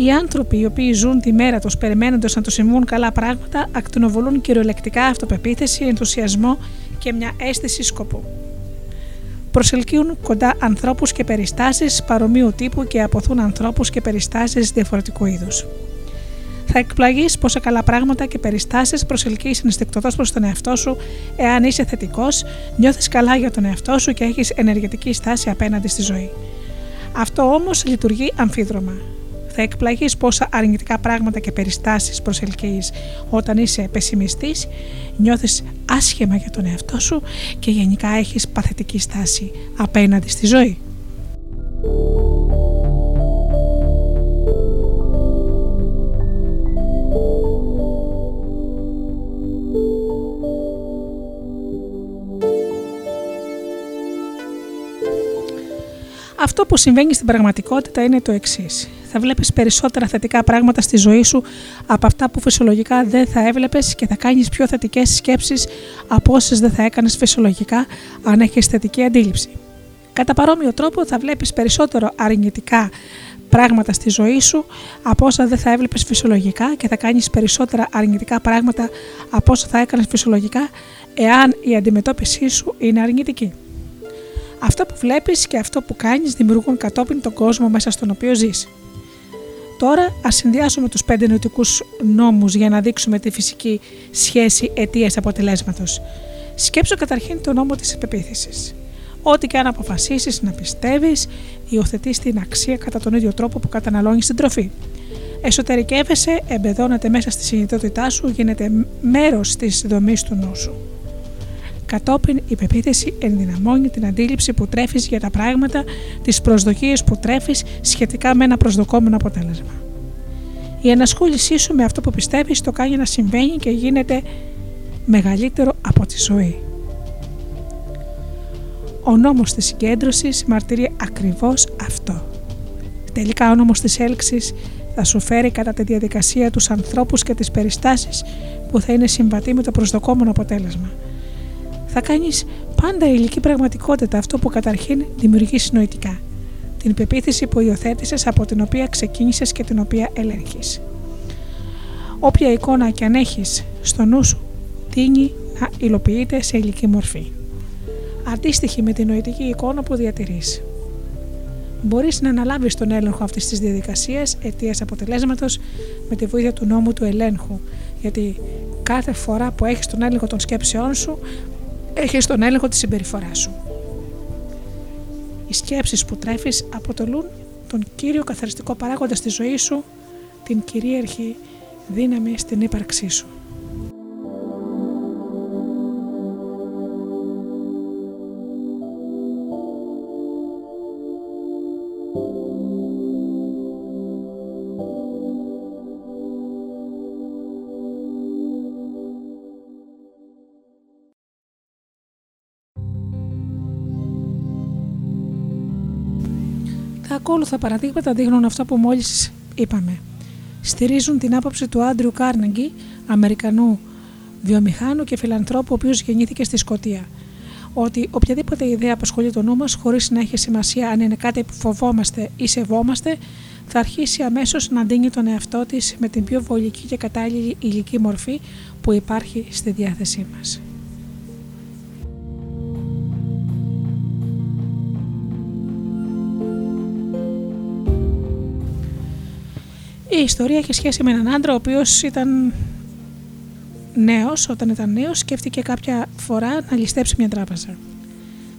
Speaker 1: Οι άνθρωποι οι οποίοι ζουν τη μέρα τους περιμένοντας να τους συμβούν καλά πράγματα, ακτινοβολούν κυριολεκτικά αυτοπεποίθηση, ενθουσιασμό και μια αίσθηση σκοπού. Προσελκύουν κοντά ανθρώπους και περιστάσεις παρομοίου τύπου και αποθούν ανθρώπους και περιστάσεις διαφορετικού είδους. Θα εκπλαγείς πόσα καλά πράγματα και περιστάσεις προσελκύεις ενστικτοδό προς τον εαυτό σου, εάν είσαι θετικός, νιώθεις καλά για τον εαυτό σου και έχεις ενεργετική στάση απέναντι στη ζωή. Αυτό όμως λειτουργεί αμφίδρομα. Θα εκπλαγείς πόσα αρνητικά πράγματα και περιστάσεις προσελκύεις όταν είσαι πεσημιστή, νιώθεις άσχημα για τον εαυτό σου και γενικά έχεις παθητική στάση απέναντι στη ζωή. Αυτό που συμβαίνει στην πραγματικότητα είναι το εξής. Θα βλέπεις περισσότερα θετικά πράγματα στη ζωή σου από αυτά που φυσιολογικά δεν θα έβλεπες και θα κάνεις πιο θετικές σκέψεις από όσες δεν θα έκανες φυσιολογικά αν έχεις θετική αντίληψη. Κατά παρόμοιο τρόπο θα βλέπεις περισσότερο αρνητικά πράγματα στη ζωή σου από όσα δεν θα έβλεπες φυσιολογικά και θα κάνεις περισσότερα αρνητικά πράγματα από όσα θα έκανες φυσιολογικά εάν η αντιμετώπιση σου είναι αρνητική. Αυτό που βλέπεις και αυτό που κάνεις δημιουργούν κατόπιν τον κόσμο μέσα στον οποίο ζεις. Τώρα ας συνδυάσουμε τους πέντε νοητικούς νόμους για να δείξουμε τη φυσική σχέση αιτίας αποτελέσματος. Σκέψω καταρχήν τον νόμο της επεποίθησης. Ό,τι και αν αποφασίσεις να πιστεύεις, υιοθετείς την αξία κατά τον ίδιο τρόπο που καταναλώνεις την τροφή. Εσωτερικεύεσαι, εμπεδώνεται μέσα στη συνειδητότητά σου, γίνεται μέρος της δομής του νου σου. Κατόπιν η πεποίθηση ενδυναμώνει την αντίληψη που τρέφεις για τα πράγματα, τις προσδοκίες που τρέφεις σχετικά με ένα προσδοκόμενο αποτέλεσμα. Η ενασχόλησή σου με αυτό που πιστεύεις το κάνει να συμβαίνει και γίνεται μεγαλύτερο από τη ζωή. Ο νόμος της συγκέντρωσης μαρτυρεί ακριβώς αυτό. Τελικά ο νόμος της έλξης θα σου φέρει κατά τη διαδικασία τους ανθρώπους και τις περιστάσεις που θα είναι συμβατοί με το προσδοκόμενο αποτέλεσμα – θα κάνεις πάντα ηλική πραγματικότητα αυτό που καταρχήν δημιουργείς νοητικά. Την πεποίθηση που υιοθέτησες από την οποία ξεκίνησες και την οποία ελέγχεις. Όποια εικόνα και αν έχεις στο νου σου, τίνει να υλοποιείται σε ηλική μορφή. Αντίστοιχη με την νοητική εικόνα που διατηρείς. Μπορείς να αναλάβεις τον έλεγχο αυτής της διαδικασίας αιτίας αποτελέσματος με τη βοήθεια του νόμου του ελέγχου, γιατί κάθε φορά που έχεις τον έλεγχο των σκέψεών σου έχεις τον έλεγχο της συμπεριφοράς σου. Οι σκέψεις που τρέφεις αποτελούν τον κύριο καθαριστικό παράγοντα στη ζωή σου, την κυρίαρχη δύναμη στην ύπαρξή σου. Ακόλουθα παραδείγματα δείχνουν αυτά που μόλις είπαμε. Στηρίζουν την άποψη του Άντριου Κάρνεγκη, Αμερικανού βιομηχάνου και φιλανθρώπου, ο οποίος γεννήθηκε στη Σκωτία. Ότι οποιαδήποτε ιδέα απασχολεί το νου μας, χωρίς να έχει σημασία αν είναι κάτι που φοβόμαστε ή σεβόμαστε, θα αρχίσει αμέσως να δίνει τον εαυτό της με την πιο βολική και κατάλληλη υλική μορφή που υπάρχει στη διάθεσή μας. Η ιστορία έχει σχέση με έναν άντρα ο οποίος ήταν νέος, όταν ήταν νέος, σκέφτηκε κάποια φορά να ληστέψει μια τράπεζα.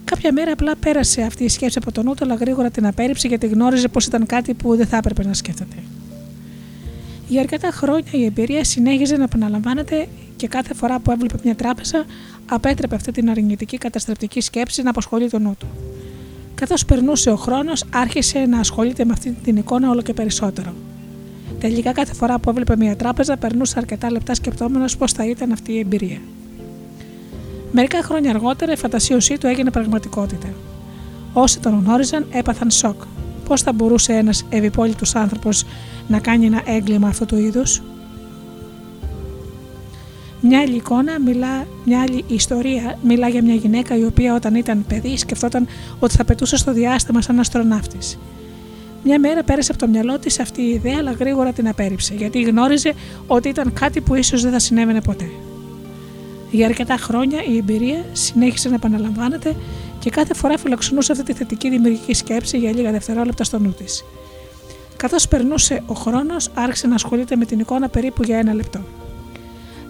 Speaker 1: Κάποια μέρα απλά πέρασε αυτή η σκέψη από τον νου αλλά γρήγορα την απέρριψε γιατί γνώριζε πως ήταν κάτι που δεν θα έπρεπε να σκέφτεται. Για αρκετά χρόνια η εμπειρία συνέχιζε να επαναλαμβάνεται και κάθε φορά που έβλεπε μια τράπεζα, απέτρεπε αυτή την αρνητική καταστρεπτική σκέψη να απασχολεί τον νου του. Καθώς περνούσε ο χρόνος, άρχισε να ασχολείται με αυτή την εικόνα όλο και περισσότερο. Τελικά, κάθε φορά που έβλεπε μια τράπεζα, περνούσε αρκετά λεπτά σκεπτόμενος πώς θα ήταν αυτή η εμπειρία. Μερικά χρόνια αργότερα η φαντασίωσή του έγινε πραγματικότητα. Όσοι τον γνώριζαν έπαθαν σοκ. Πώς θα μπορούσε ένας ευυπόλυτος άνθρωπος να κάνει ένα έγκλημα αυτού του είδους; Μια άλλη εικόνα, μιλά, μια άλλη ιστορία μιλά για μια γυναίκα η οποία όταν ήταν παιδί σκεφτόταν ότι θα πετούσε στο διάστημα σαν αστροναύτης. Μια μέρα πέρασε από το μυαλό της αυτή η ιδέα, αλλά γρήγορα την απέρριψε, γιατί γνώριζε ότι ήταν κάτι που ίσως δεν θα συνέβαινε ποτέ. Για αρκετά χρόνια η εμπειρία συνέχισε να επαναλαμβάνεται και κάθε φορά φιλοξενούσε αυτή τη θετική δημιουργική σκέψη για λίγα δευτερόλεπτα στο νου της. Καθώς περνούσε ο χρόνος, άρχισε να ασχολείται με την εικόνα περίπου για ένα λεπτό.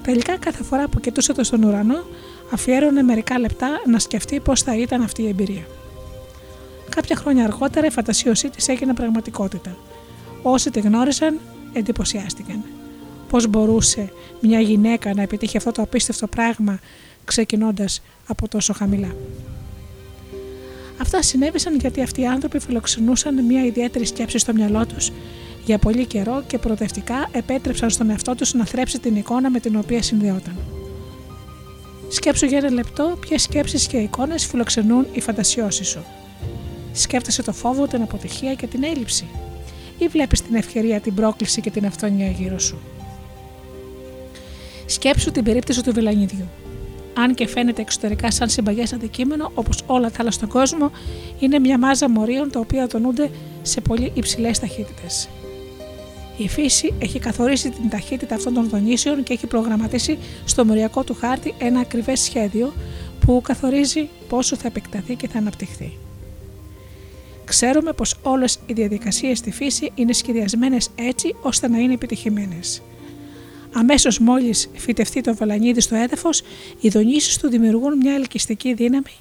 Speaker 1: Τελικά, κάθε φορά που κοιτούσε το στον ουρανό, αφιέρωνε μερικά λεπτά να σκεφτεί πώς θα ήταν αυτή η εμπειρία. Κάποια χρόνια αργότερα η φαντασίωσή της έγινε πραγματικότητα. Όσοι τη γνώριζαν εντυπωσιάστηκαν. Πώς μπορούσε μια γυναίκα να επιτύχει αυτό το απίστευτο πράγμα ξεκινώντας από τόσο χαμηλά; Αυτά συνέβησαν γιατί αυτοί οι άνθρωποι φιλοξενούσαν μια ιδιαίτερη σκέψη στο μυαλό τους για πολύ καιρό και προοδευτικά επέτρεψαν στον εαυτό τους να θρέψει την εικόνα με την οποία συνδεόταν. Σκέψου για ένα λεπτό ποιες σκέψεις και εικόνες φιλοξενούν οι φαντασιώσεις σου. Σκέφτεσαι το φόβο, την αποτυχία και την έλλειψη, ή βλέπεις την ευκαιρία, την πρόκληση και την αυτονία γύρω σου. Σκέψου την περίπτωση του βελανιδιού. Αν και φαίνεται εξωτερικά σαν συμπαγές αντικείμενο, όπως όλα τα άλλα στον κόσμο, είναι μια μάζα μορίων τα οποία τονούνται σε πολύ υψηλές ταχύτητες. Η φύση έχει καθορίσει την ταχύτητα αυτών των δονήσεων και έχει προγραμματίσει στο μοριακό του χάρτη ένα ακριβές σχέδιο που καθορίζει πόσο θα επεκταθεί και θα αναπτυχθεί. Ξέρουμε πως όλες οι διαδικασίες στη φύση είναι σχεδιασμένες έτσι ώστε να είναι επιτυχημένες. Αμέσως μόλις φυτευτεί το βαλανίδι στο έδαφος, οι δονήσεις του δημιουργούν μια ελκυστική δύναμη,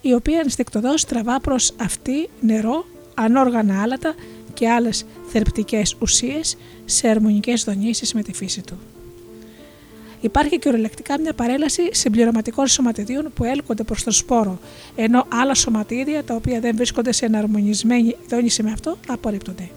Speaker 1: η οποία ενστικτοδός τραβά προς αυτή νερό, ανόργανα άλατα και άλλες θερπτικές ουσίες σε αρμονικές δονήσεις με τη φύση του. Υπάρχει και ορελεκτικά μια παρέλαση συμπληρωματικών σωματιδίων που έλκονται προς το σπόρο, ενώ άλλα σωματίδια τα οποία δεν βρίσκονται σε εναρμονισμένη δόνηση με αυτό απορρίπτονται.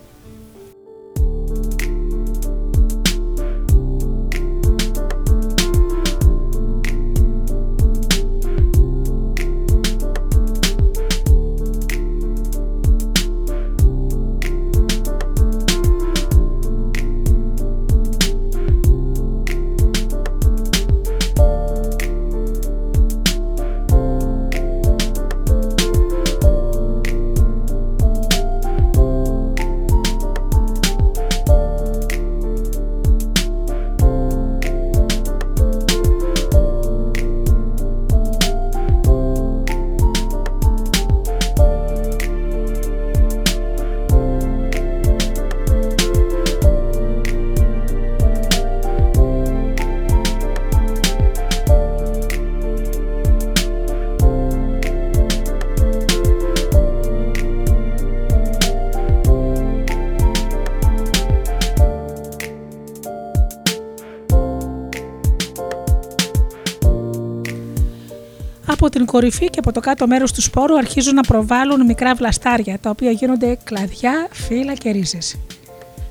Speaker 1: Κορυφή και από το κάτω μέρος του σπόρου αρχίζουν να προβάλλουν μικρά βλαστάρια, τα οποία γίνονται κλαδιά, φύλλα και ρίζες.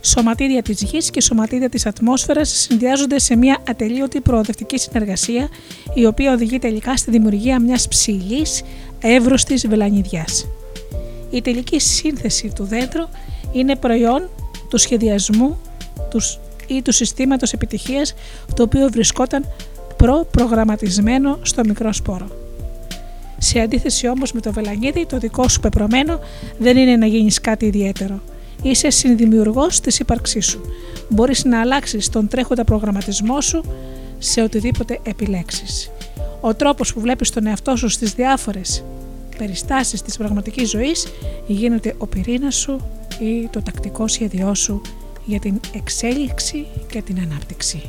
Speaker 1: Σωματίδια της γης και σωματίδια της ατμόσφαιρας συνδυάζονται σε μια ατελείωτη προοδευτική συνεργασία, η οποία οδηγεί τελικά στη δημιουργία μιας ψηλής, εύρωστης βελανιδιάς. Η τελική σύνθεση του δέντρου είναι προϊόν του σχεδιασμού ή του συστήματος επιτυχίας το οποίο βρισκόταν προ-προγραμματισμένο στο μικρό σπόρο. Σε αντίθεση όμως με το βελανίδι, το δικό σου πεπρωμένο δεν είναι να γίνεις κάτι ιδιαίτερο. Είσαι συνδημιουργός της ύπαρξής σου. Μπορείς να αλλάξεις τον τρέχοντα προγραμματισμό σου σε οτιδήποτε επιλέξεις. Ο τρόπος που βλέπεις τον εαυτό σου στις διάφορες περιστάσεις της πραγματικής ζωής γίνεται ο πυρήνας σου ή το τακτικό σχέδιό σου
Speaker 5: για την εξέλιξη και την ανάπτυξη.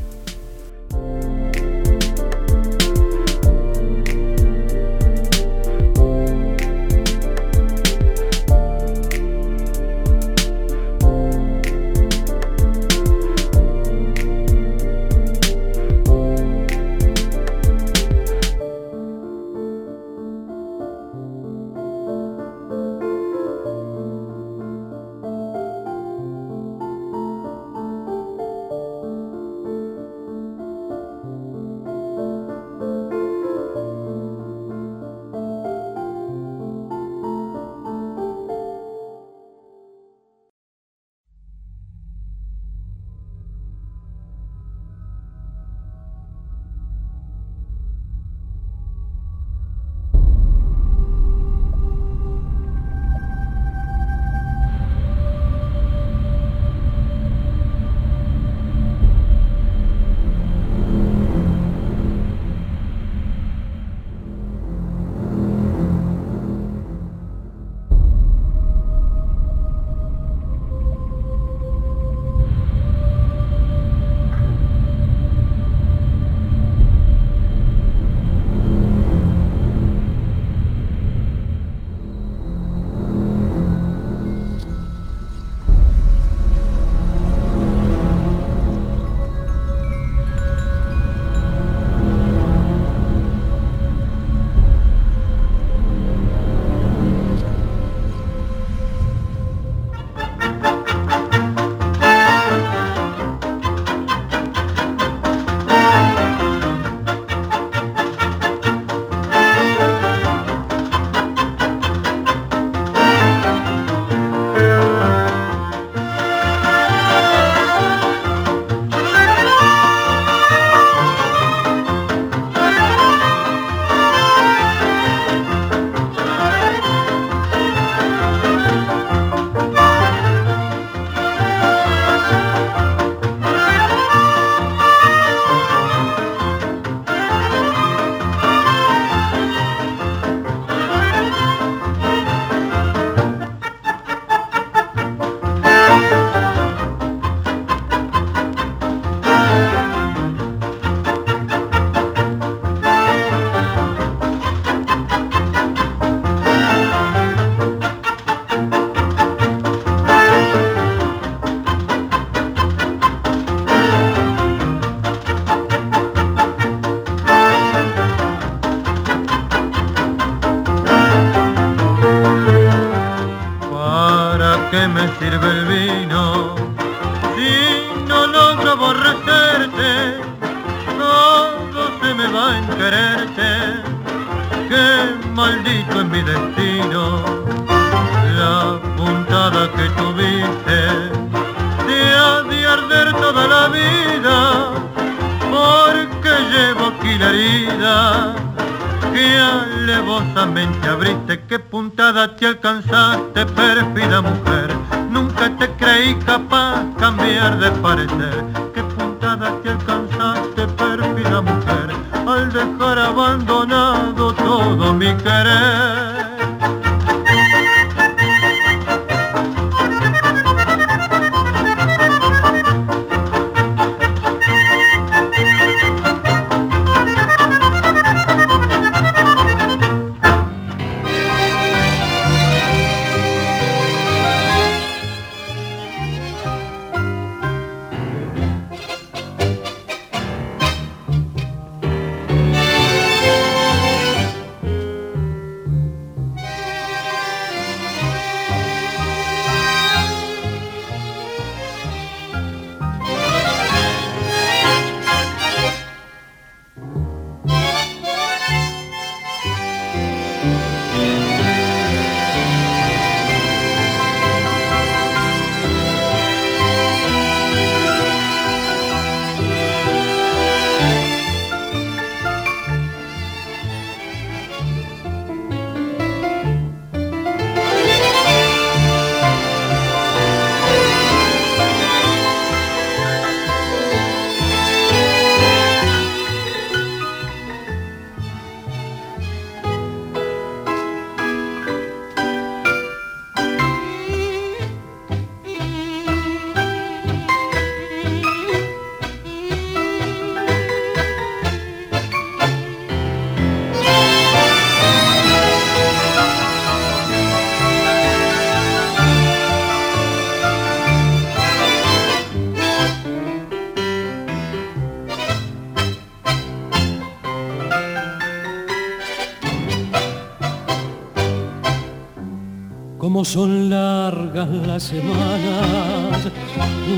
Speaker 8: Son largas las semanas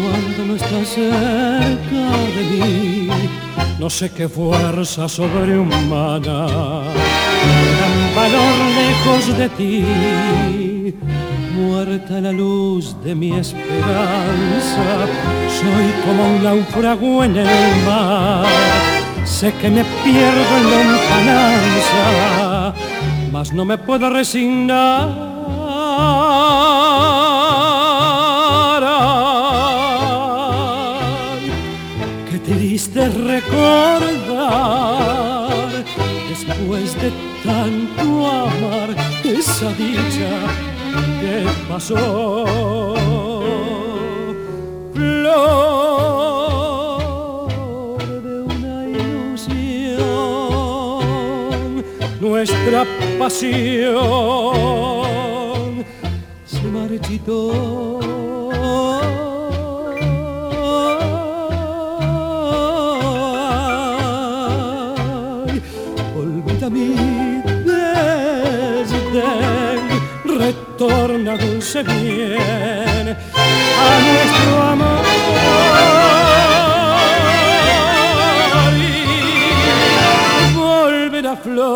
Speaker 8: cuando no estás cerca de mí. No sé qué fuerza sobrehumana dan valor lejos de ti. Muerta la luz de mi esperanza, soy como un náufrago en el mar. Sé que me pierdo en lontananza, mas no me puedo resignar recordar después de tanto amar esa dicha que pasó. Flor de una ilusión, nuestra pasión se marchitó. Dulce bien a nuestro amor. y volverá a florecer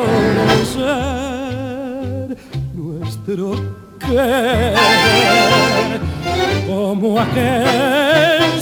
Speaker 8: nuestro querer como aquella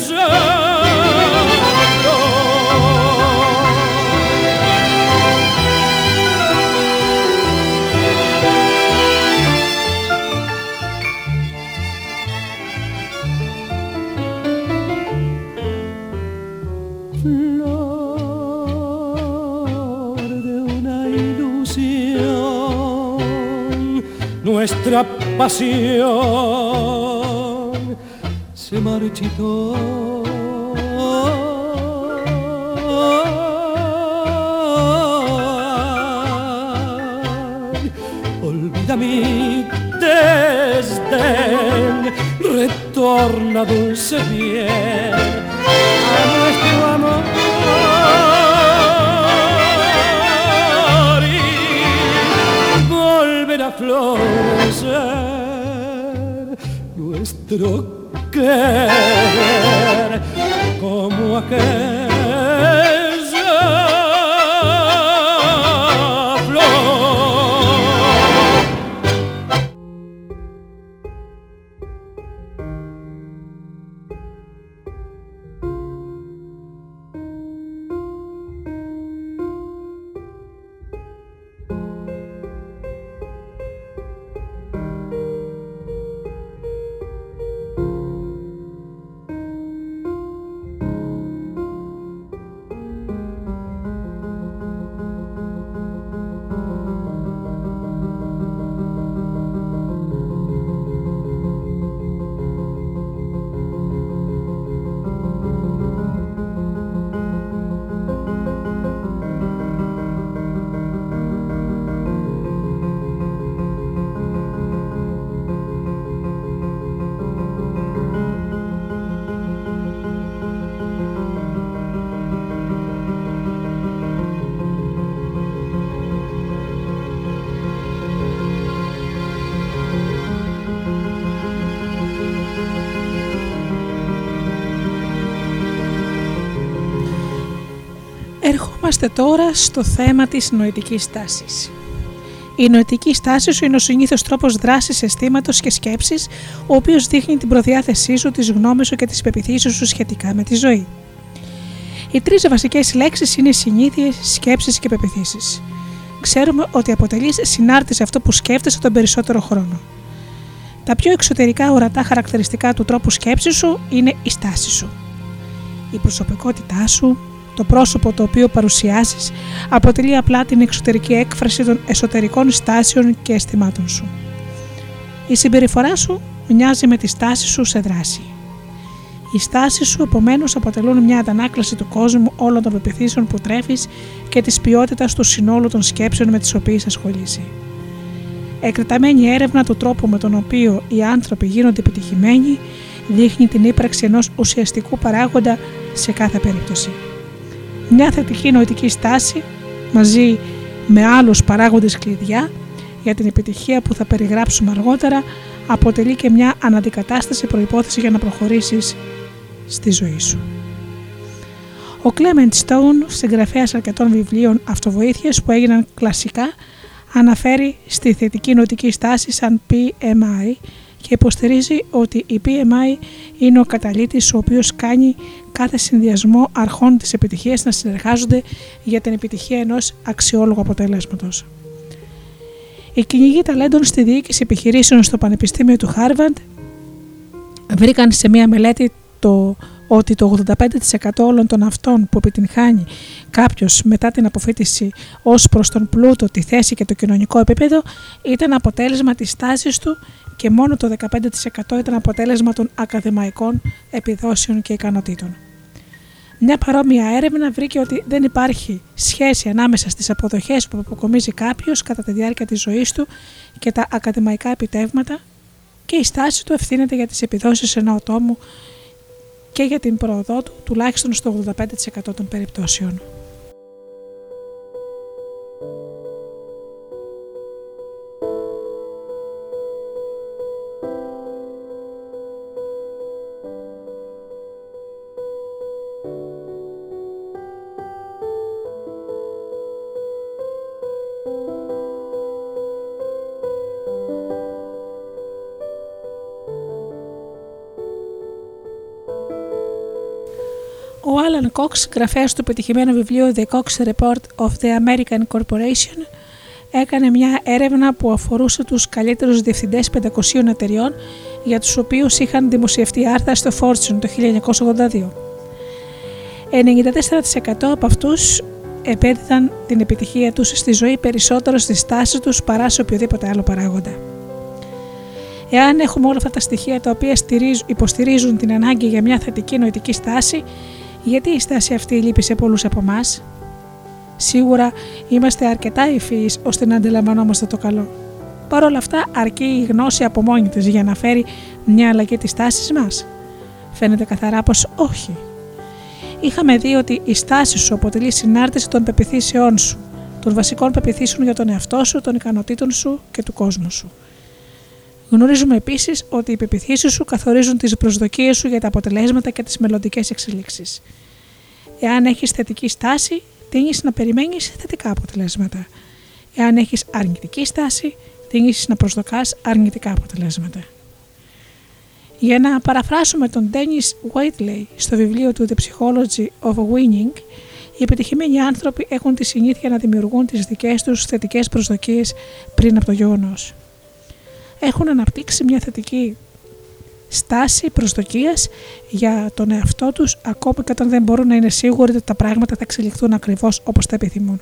Speaker 8: pasión se marchitó. Olvida mi desdén, retorna dulce bien a nuestro amor. conocer nuestro querer como aquel
Speaker 1: Ερχόμαστε τώρα στο θέμα της νοητικής τάσης. Η νοητική στάση σου είναι ο συνήθως τρόπος δράσης αισθήματος και σκέψης, ο οποίος δείχνει την προδιάθεσή σου, τις γνώμες σου και τις πεπιθήσεις σου σχετικά με τη ζωή. Οι τρεις βασικές λέξεις είναι συνήθειες, σκέψεις και πεπιθήσεις. Ξέρουμε ότι αποτελείς συνάρτηση αυτό που σκέφτεσαι τον περισσότερο χρόνο. Τα πιο εξωτερικά ορατά χαρακτηριστικά του τρόπου σκέψης σου είναι η στάση σου. Η προσωπικότητά σου, το πρόσωπο το οποίο παρουσιάζεις αποτελεί απλά την εξωτερική έκφραση των εσωτερικών στάσεων και αισθημάτων σου. Η συμπεριφορά σου μοιάζει με τη στάση σου σε δράση. Οι στάσει σου επομένως αποτελούν μια αντανάκλαση του κόσμου όλων των πεπιθήσεων που τρέφεις και της ποιότητας του συνόλου των σκέψεων με τις οποίες ασχολείσαι. Εκτεταμένη έρευνα του τρόπου με τον οποίο οι άνθρωποι γίνονται επιτυχημένοι δείχνει την ύπαρξη ενός ουσιαστικού παράγοντα σε κάθε περίπτωση. Μια θετική νοητική στάση μαζί με άλλους παράγοντες κλειδιά για την επιτυχία που θα περιγράψουμε αργότερα αποτελεί και μια αναντικατάσταση προϋπόθεση για να προχωρήσεις στη ζωή σου. Ο Clement Stone, συγγραφέας αρκετών βιβλίων αυτοβοήθειας που έγιναν κλασικά, αναφέρει στη θετική νοτική στάση σαν PMI και υποστηρίζει ότι η PMI είναι ο καταλήτης ο οποίος κάνει κάθε συνδυασμό αρχών της επιτυχίας να συνεργάζονται για την επιτυχία ενός αξιόλογου αποτελέσματος. Οι κυνηγοί ταλέντων στη διοίκηση επιχειρήσεων στο Πανεπιστήμιο του Χάρβαντ βρήκαν σε μία μελέτη το ότι το 85% όλων των αυτών που επιτυγχάνει κάποιος μετά την αποφύτιση ως προς τον πλούτο, τη θέση και το κοινωνικό επίπεδο ήταν αποτέλεσμα της τάσης του και μόνο το 15% ήταν αποτέλεσμα των ακαδημαϊκών επιδόσεων και ικανοτήτων. Μια παρόμοια έρευνα βρήκε ότι δεν υπάρχει σχέση ανάμεσα στις αποδοχές που αποκομίζει κάποιος κατά τη διάρκεια της ζωής του και τα ακαδημαϊκά επιτεύγματα και η στάση του ευθύνεται για τις επιδόσεις ενός ατόμου και για την πρόοδό του τουλάχιστον στο 85% των περιπτώσεων. Ο Alan Cox, γραφέας του πετυχημένου βιβλίου The Cox Report of the American Corporation, έκανε μια έρευνα που αφορούσε τους καλύτερους διευθυντές 500 εταιριών για τους οποίους είχαν δημοσιευτεί άρθρα στο Fortune το 1982. 94% από αυτούς επέδιδαν την επιτυχία τους στη ζωή περισσότερο στις τάσεις τους παρά σε οποιοδήποτε άλλο παράγοντα. Εάν έχουμε όλα αυτά τα στοιχεία τα οποία υποστηρίζουν την ανάγκη για μια θετική νοητική στάση, γιατί η στάση αυτή λείπει σε πολλούς από εμάς; Σίγουρα είμαστε αρκετά ευφυεί ώστε να αντιλαμβανόμαστε το καλό. Παρ' όλα αυτά, αρκεί η γνώση από μόνη της για να φέρει μια αλλαγή της τάσης μας. Φαίνεται καθαρά πως όχι. Είχαμε δει ότι η στάση σου αποτελεί συνάρτηση των πεπιθήσεών σου, των βασικών πεπιθήσεων για τον εαυτό σου, των ικανοτήτων σου και του κόσμου σου. Γνωρίζουμε επίσης ότι οι πεπιθήσεις σου καθορίζουν τις προσδοκίες σου για τα αποτελέσματα και τις μελλοντικές εξελίξεις. Εάν έχεις θετική στάση, τίνει να περιμένεις θετικά αποτελέσματα. Εάν έχεις αρνητική στάση, τίνει να προσδοκάς αρνητικά αποτελέσματα. Για να παραφράσουμε τον Dennis Whiteley στο βιβλίο του The Psychology of Winning, οι επιτυχημένοι άνθρωποι έχουν τη συνήθεια να δημιουργούν τις δικές τους θετικές προσδοκίες πριν από το γεγονός έχουν αναπτύξει μια θετική στάση προσδοκίας για τον εαυτό τους ακόμα και όταν δεν μπορούν να είναι σίγουροι ότι τα πράγματα θα εξελιχθούν ακριβώς όπως τα επιθυμούν.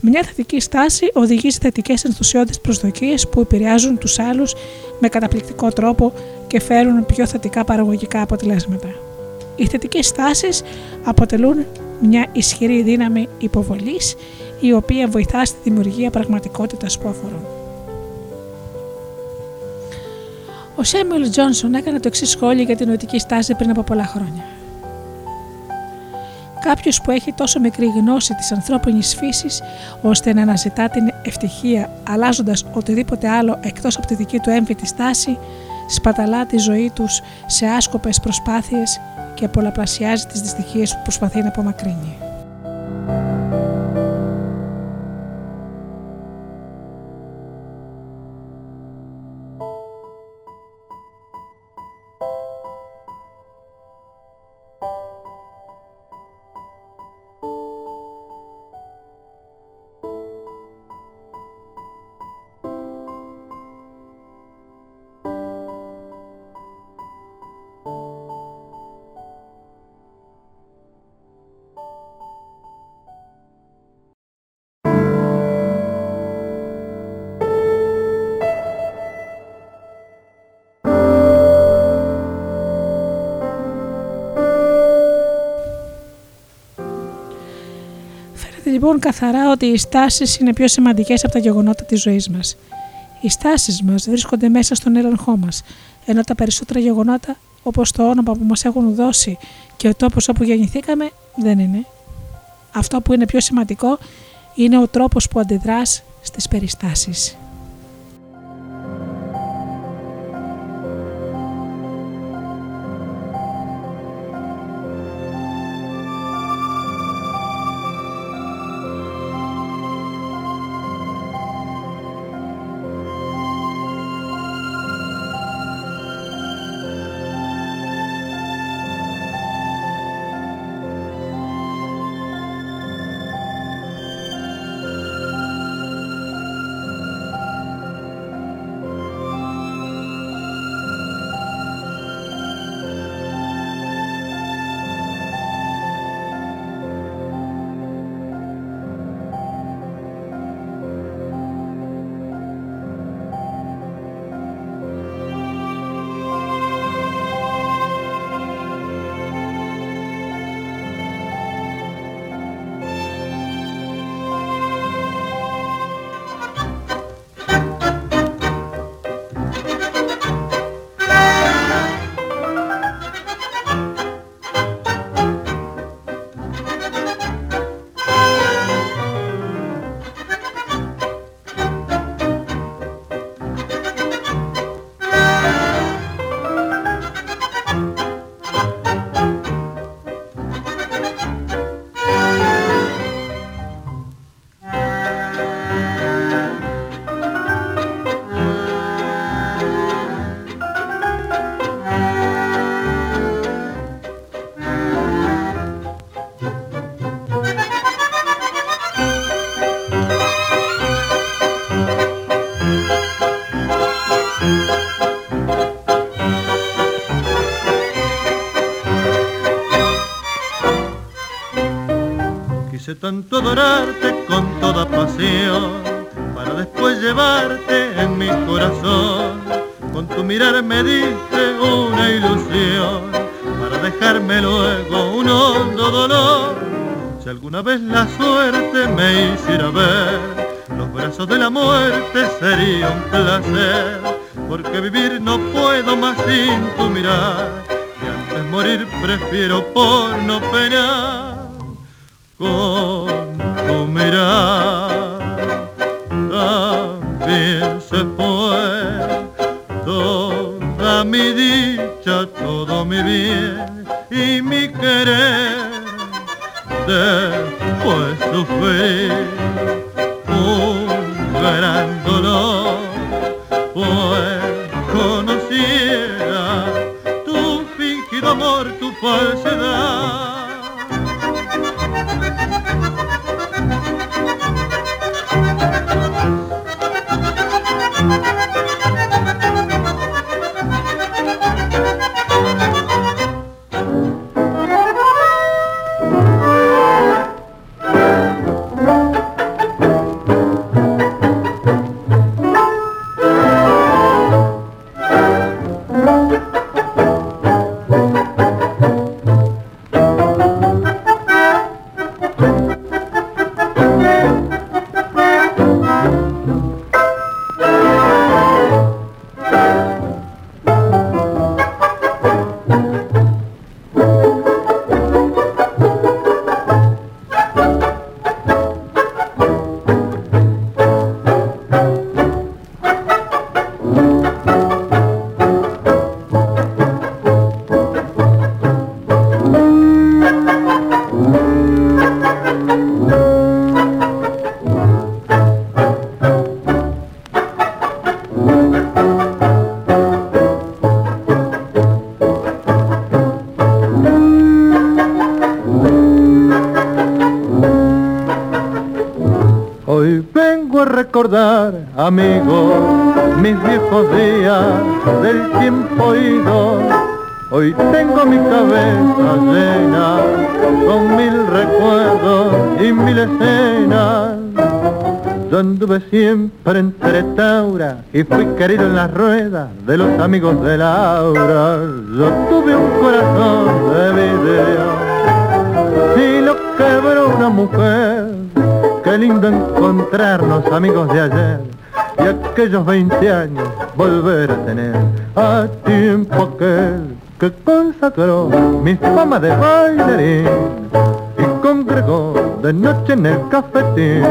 Speaker 1: Μια θετική στάση οδηγεί σε θετικές ενθουσιώδεις προσδοκίες που επηρεάζουν τους άλλους με καταπληκτικό τρόπο και φέρουν πιο θετικά παραγωγικά αποτελέσματα. Οι θετικές στάσεις αποτελούν μια ισχυρή δύναμη υποβολής η οποία βοηθά στη δημιουργία πραγματικότητας που αφορούν. Ο Σέμιουλ Τζόνσον έκανε το εξής σχόλιο για την νοητική στάση πριν από πολλά χρόνια. Κάποιος που έχει τόσο μικρή γνώση της ανθρώπινης φύσης, ώστε να αναζητά την ευτυχία αλλάζοντας οτιδήποτε άλλο εκτός από τη δική του έμφυτη στάση, σπαταλά τη ζωή τους σε άσκοπες προσπάθειες και πολλαπλασιάζει τις δυστυχίες που προσπαθεί να απομακρύνει. Λοιπόν καθαρά ότι οι στάσεις είναι πιο σημαντικές από τα γεγονότα της ζωής μας. Οι στάσεις μας βρίσκονται μέσα στον έλεγχό μας, ενώ τα περισσότερα γεγονότα, όπως το όνομα που μας έχουν δώσει και ο τόπο όπου γεννηθήκαμε, δεν είναι. Αυτό που είναι πιο σημαντικό είναι ο τρόπος που αντιδράς στις περιστάσεις.
Speaker 5: Tanto adorarte con toda pasión para después llevarte en mi corazón. Con tu mirar me diste una ilusión para dejarme luego un hondo dolor. Si alguna vez la suerte me hiciera ver los brazos de la muerte sería un placer, porque vivir no puedo más sin tu mirar, y antes morir prefiero por no penar del tiempo ido. Hoy tengo mi cabeza llena con mil recuerdos y mil escenas. Yo anduve siempre entre Taura y fui querido en las ruedas de los amigos de Laura. Yo tuve un corazón de vidrio y lo quebró una mujer. Qué lindo encontrarnos amigos de ayer y aquellos 20 años volver a tener a tiempo aquel que consagró mi fama de bailarín y congregó de noche en el cafetín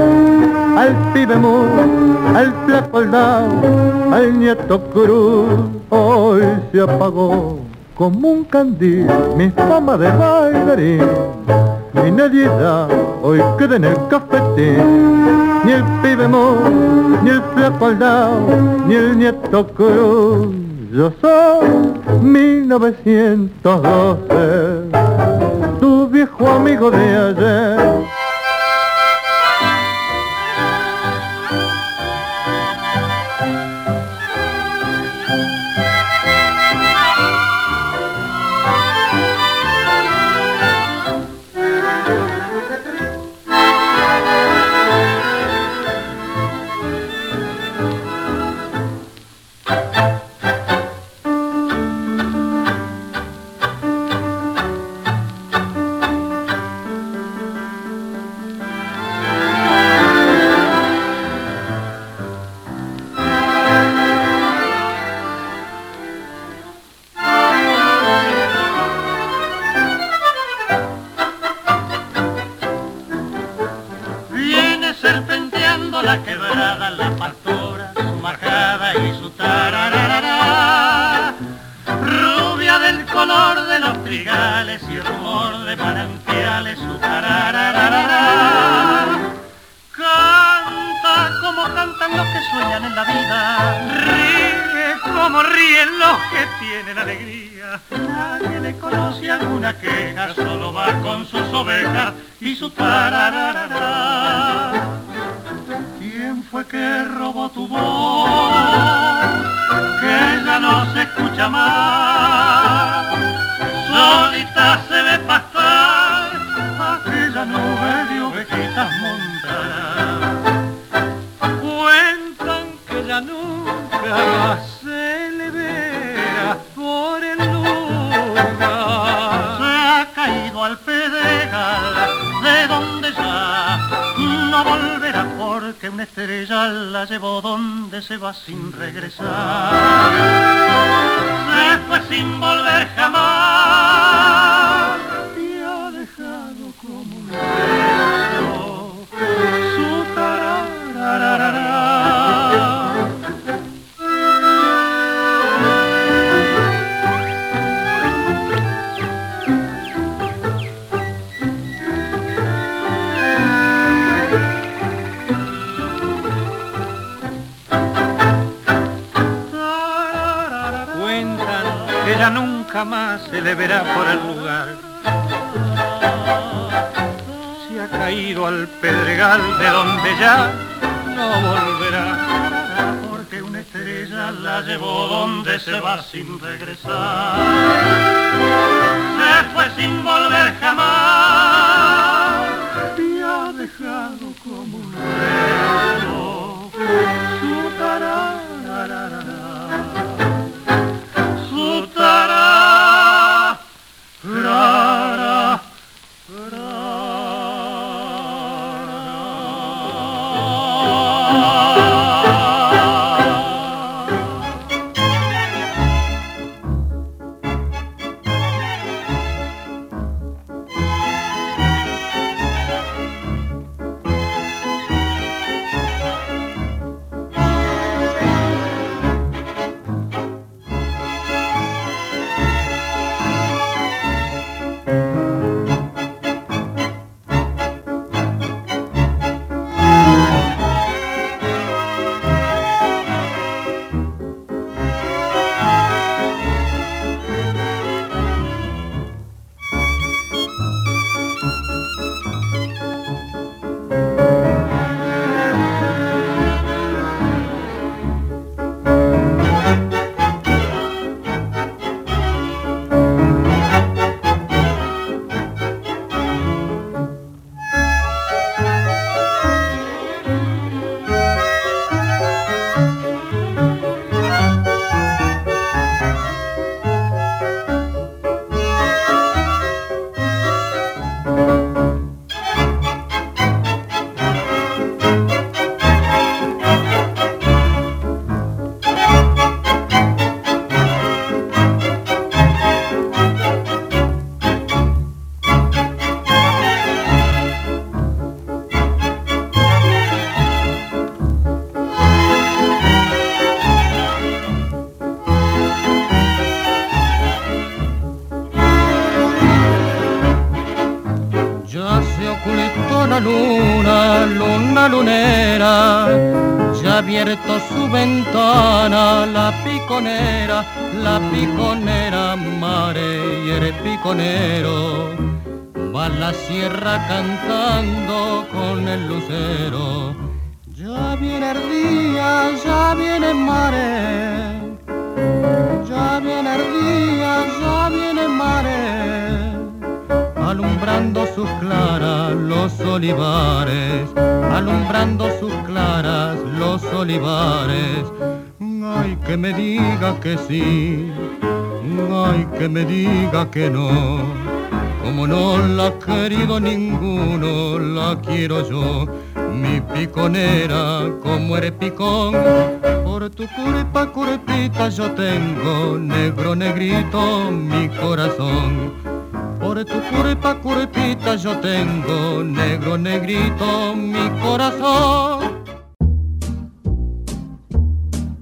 Speaker 5: al pibe al flaco al nieto cruz. Hoy se apagó como un candil mi fama de bailarín. Y nadie hoy queda en el cafetín ni el pibe ni el flaco ni el nieto cruz yo soy 1912 tu viejo amigo de ayer
Speaker 6: porque una estrella la llevó donde se va sin regresar. Se fue sin volver jamás jamás se le verá por el lugar. Si ha caído al pedregal de donde ya no volverá, porque una estrella la llevó donde se va sin regresar. Se fue sin volver jamás y ha dejado como un resto su
Speaker 3: su ventana la piconera, la piconera mare y el piconero. Va la sierra cantando con el lucero. Ya viene el día, ya viene el mare. Ya viene el día, ya viene el mare alumbrando sus claras los olivares, alumbrando sus claras los olivares. Ay, que me diga que sí, ay, que me diga que no. Como no la ha querido ninguno, la quiero yo, mi piconera, como eres picón. Por tu culpa, curpita, yo tengo negro, negrito, mi corazón por tu curpa, curpita yo tengo negro, negrito mi corazón.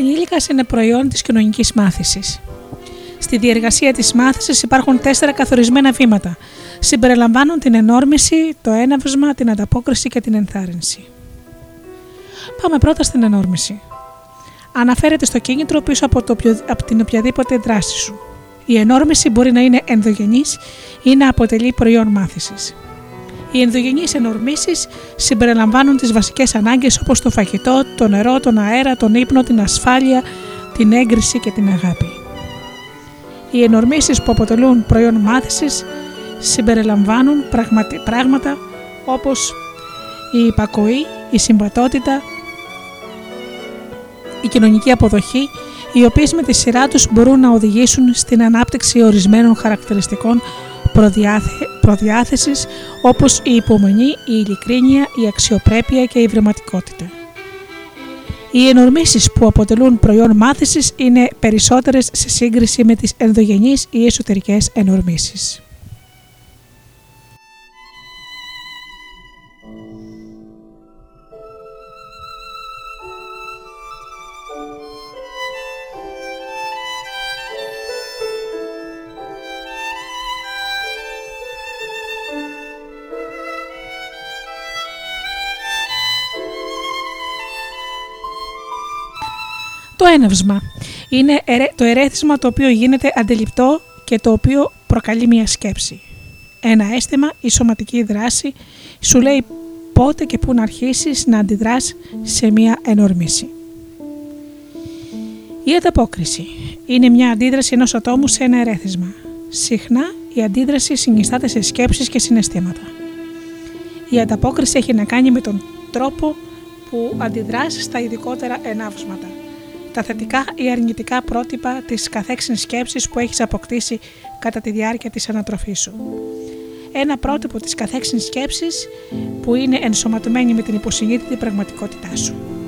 Speaker 1: Κάθε ενήλικας είναι προϊόν της κοινωνικής μάθησης. Στη διεργασία της μάθησης υπάρχουν τέσσερα καθορισμένα βήματα. Συμπεριλαμβάνουν την ενόρμηση, το έναυσμα, την ανταπόκριση και την ενθάρρυνση. Πάμε πρώτα στην ενόρμηση. Αναφέρεται στο κίνητρο πίσω από, το, από την οποιαδήποτε δράση σου. Η ενόρμηση μπορεί να είναι ενδογενής ή να αποτελεί προϊόν μάθησης. Οι ενδογενείς ενορμήσεις συμπεριλαμβάνουν τις βασικές ανάγκες όπως το φαγητό, το νερό, τον αέρα, τον ύπνο, την ασφάλεια, την έγκριση και την αγάπη. Οι ενορμήσεις που αποτελούν προϊόν μάθησης συμπεριλαμβάνουν πράγματα όπως η υπακοή, η συμπατότητα, η κοινωνική αποδοχή, οι οποίες με τη σειρά τους μπορούν να οδηγήσουν στην ανάπτυξη ορισμένων χαρακτηριστικών προδιάθεσης όπως η υπομονή, η ειλικρίνεια, η αξιοπρέπεια και η βρεματικότητα. Οι ενορμήσεις που αποτελούν προϊόν μάθησης είναι περισσότερες σε σύγκριση με τις ενδογενείς ή εσωτερικές ενορμήσεις. Το έναυσμα είναι το ερέθισμα το οποίο γίνεται αντιληπτό και το οποίο προκαλεί μια σκέψη. Ένα αίσθημα ή σωματική δράση σου λέει πότε και πού να αρχίσεις να αντιδράς σε μια ενορμήση. Η ανταπόκριση είναι μια αντίδραση ενός ατόμου σε ένα ερέθισμα. Συχνά η αντίδραση συνιστάται σε σκέψεις και συναισθήματα. Η ανταπόκριση έχει να κάνει με τον τρόπο που αντιδράς στα ειδικότερα ενάυσματα τα θετικά ή αρνητικά πρότυπα της καθέξιν σκέψης που έχεις αποκτήσει κατά τη διάρκεια της ανατροφής σου. Ένα πρότυπο της καθέξιν σκέψης που είναι ενσωματωμένη με την υποσυνείδητη πραγματικότητά σου.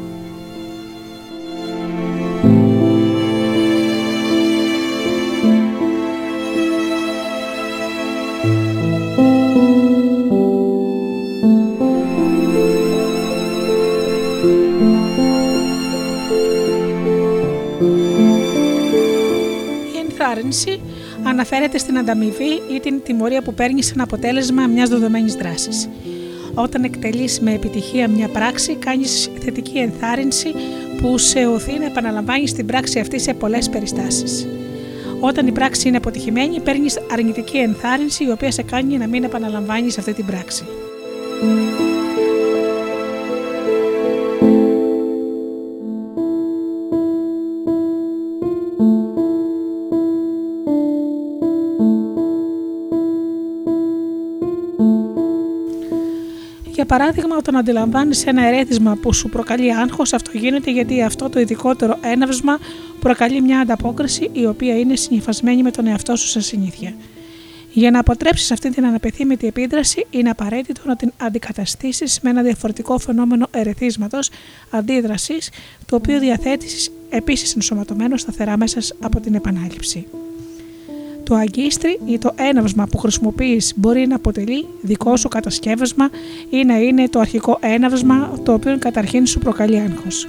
Speaker 1: Αναφέρεται στην ανταμοιβή ή την τιμωρία που παίρνεις σαν αποτέλεσμα μιας δεδομένης δράσης. Όταν εκτελείς με επιτυχία μια πράξη, κάνεις θετική ενθάρρυνση που σε οθεί να επαναλαμβάνεις την πράξη αυτή σε πολλές περιστάσεις. Όταν η πράξη είναι αποτυχημένη, παίρνεις αρνητική ενθάρρυνση η οποία σε κάνει να μην επαναλαμβάνεις αυτή την πράξη. Παράδειγμα, όταν αντιλαμβάνεις ένα ερέθισμα που σου προκαλεί άγχος, αυτό γίνεται γιατί αυτό το ειδικότερο έναυσμα προκαλεί μια ανταπόκριση η οποία είναι συνυφασμένη με τον εαυτό σου σε συνήθεια. Για να αποτρέψεις αυτή την αναπεθύμητη επίδραση, είναι απαραίτητο να την αντικαταστήσεις με ένα διαφορετικό φαινόμενο ερεθίσματος αντίδρασης, το οποίο διαθέτεις επίσης ενσωματωμένο σταθερά μέσα από την επανάληψη. Το αγκίστρι ή το έναυσμα που χρησιμοποιείς μπορεί να αποτελεί δικό σου κατασκεύασμα ή να είναι το αρχικό έναυσμα το οποίο καταρχήν σου προκαλεί άγχος.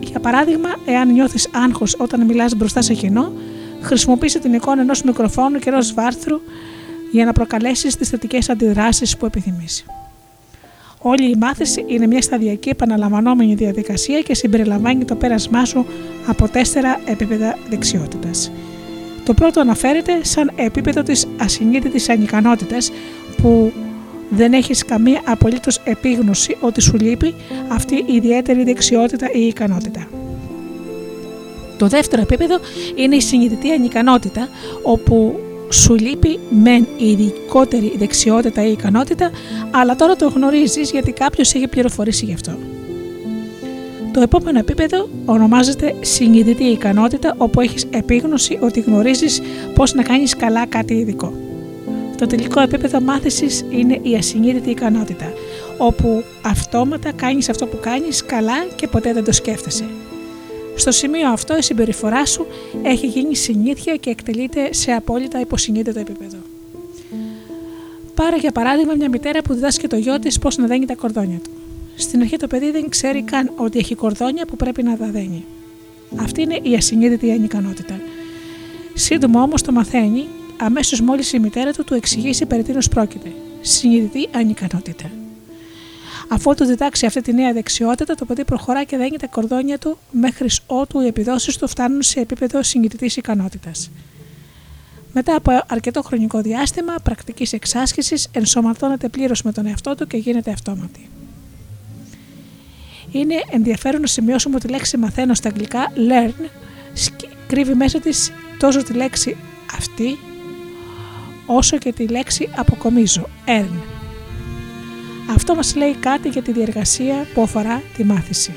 Speaker 1: Για παράδειγμα, εάν νιώθεις άγχος όταν μιλάς μπροστά σε κοινό, χρησιμοποίησε την εικόνα ενός μικροφόνου και ενός βάρθρου για να προκαλέσεις τις θετικές αντιδράσεις που επιθυμείς. Όλη η μάθηση είναι μια σταδιακή επαναλαμβανόμενη διαδικασία και συμπεριλαμβάνει το πέρασμά σου από τέσσερα επίπεδα δεξιότητας. Το πρώτο αναφέρεται σαν επίπεδο της ασυνείδητης ανικανότητας που δεν έχεις καμία απολύτως επίγνωση ότι σου λείπει αυτή η ιδιαίτερη δεξιότητα ή ικανότητα. Το δεύτερο επίπεδο είναι η συνειδητή ανικανότητα όπου σου λείπει μεν η ειδικότερη δεξιότητα ή ικανότητα αλλά τώρα το γνωρίζεις γιατί κάποιος έχει πληροφορήσει γι' αυτό. Το επόμενο επίπεδο ονομάζεται συνειδητή ικανότητα όπου έχεις επίγνωση ότι γνωρίζεις πώς να κάνεις καλά κάτι ειδικό. Το τελικό επίπεδο μάθησης είναι η ασυνείδητη ικανότητα όπου αυτόματα κάνεις αυτό που κάνεις καλά και ποτέ δεν το σκέφτεσαι. Στο σημείο αυτό η συμπεριφορά σου έχει γίνει συνήθεια και εκτελείται σε απόλυτα υποσυνείδητο επίπεδο. Πάρε για παράδειγμα μια μητέρα που διδάσκει το γιο της πώς να δένει τα κορδόνια του. Στην αρχή το παιδί δεν ξέρει καν ότι έχει κορδόνια που πρέπει να δαδένει. Αυτή είναι η ασυνείδητη ανικανότητα. Σύντομα όμως το μαθαίνει, αμέσως μόλις η μητέρα του του εξηγήσει περί τίνος πρόκειται. Συνειδητή ανικανότητα. Αφού του διδάξει αυτή τη νέα δεξιότητα, το παιδί προχωρά και δένει τα κορδόνια του μέχρι ότου οι επιδόσεις του φτάνουν σε επίπεδο συνειδητή ικανότητας. Μετά από αρκετό χρονικό διάστημα πρακτικής εξάσκησης, ενσωματώνεται πλήρως με τον εαυτό του και γίνεται αυτόματη. Είναι ενδιαφέρον να σημειώσουμε ότι η λέξη μαθαίνω στα αγγλικά learn κρύβει μέσα της τόσο τη λέξη αυτή όσο και τη λέξη αποκομίζω, earn. Αυτό μας λέει κάτι για τη διεργασία που αφορά τη μάθηση.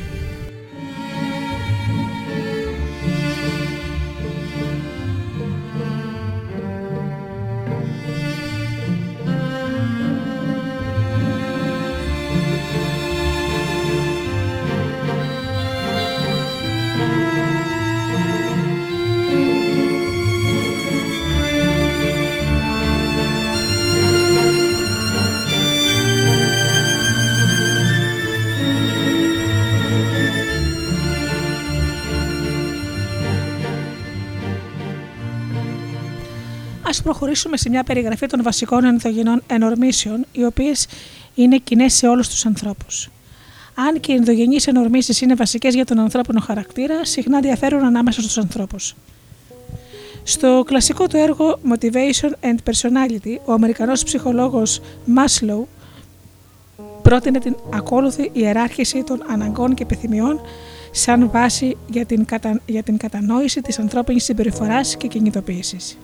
Speaker 1: Προχωρήσουμε σε μια περιγραφή των βασικών ενδογενών ενορμήσεων, οι οποίες είναι κοινέ σε όλους τους ανθρώπους. Αν και οι ενδογενείς ενορμήσεις είναι βασικές για τον ανθρώπινο χαρακτήρα, συχνά διαφέρουν ανάμεσα στους ανθρώπους. Στο κλασικό του έργο Motivation and Personality, ο Αμερικανός ψυχολόγος Maslow πρότεινε την ακόλουθη ιεράρχηση των αναγκών και επιθυμιών σαν βάση για την, για την κατανόηση της ανθρώπινης συμπεριφοράς και κινητοποίησης.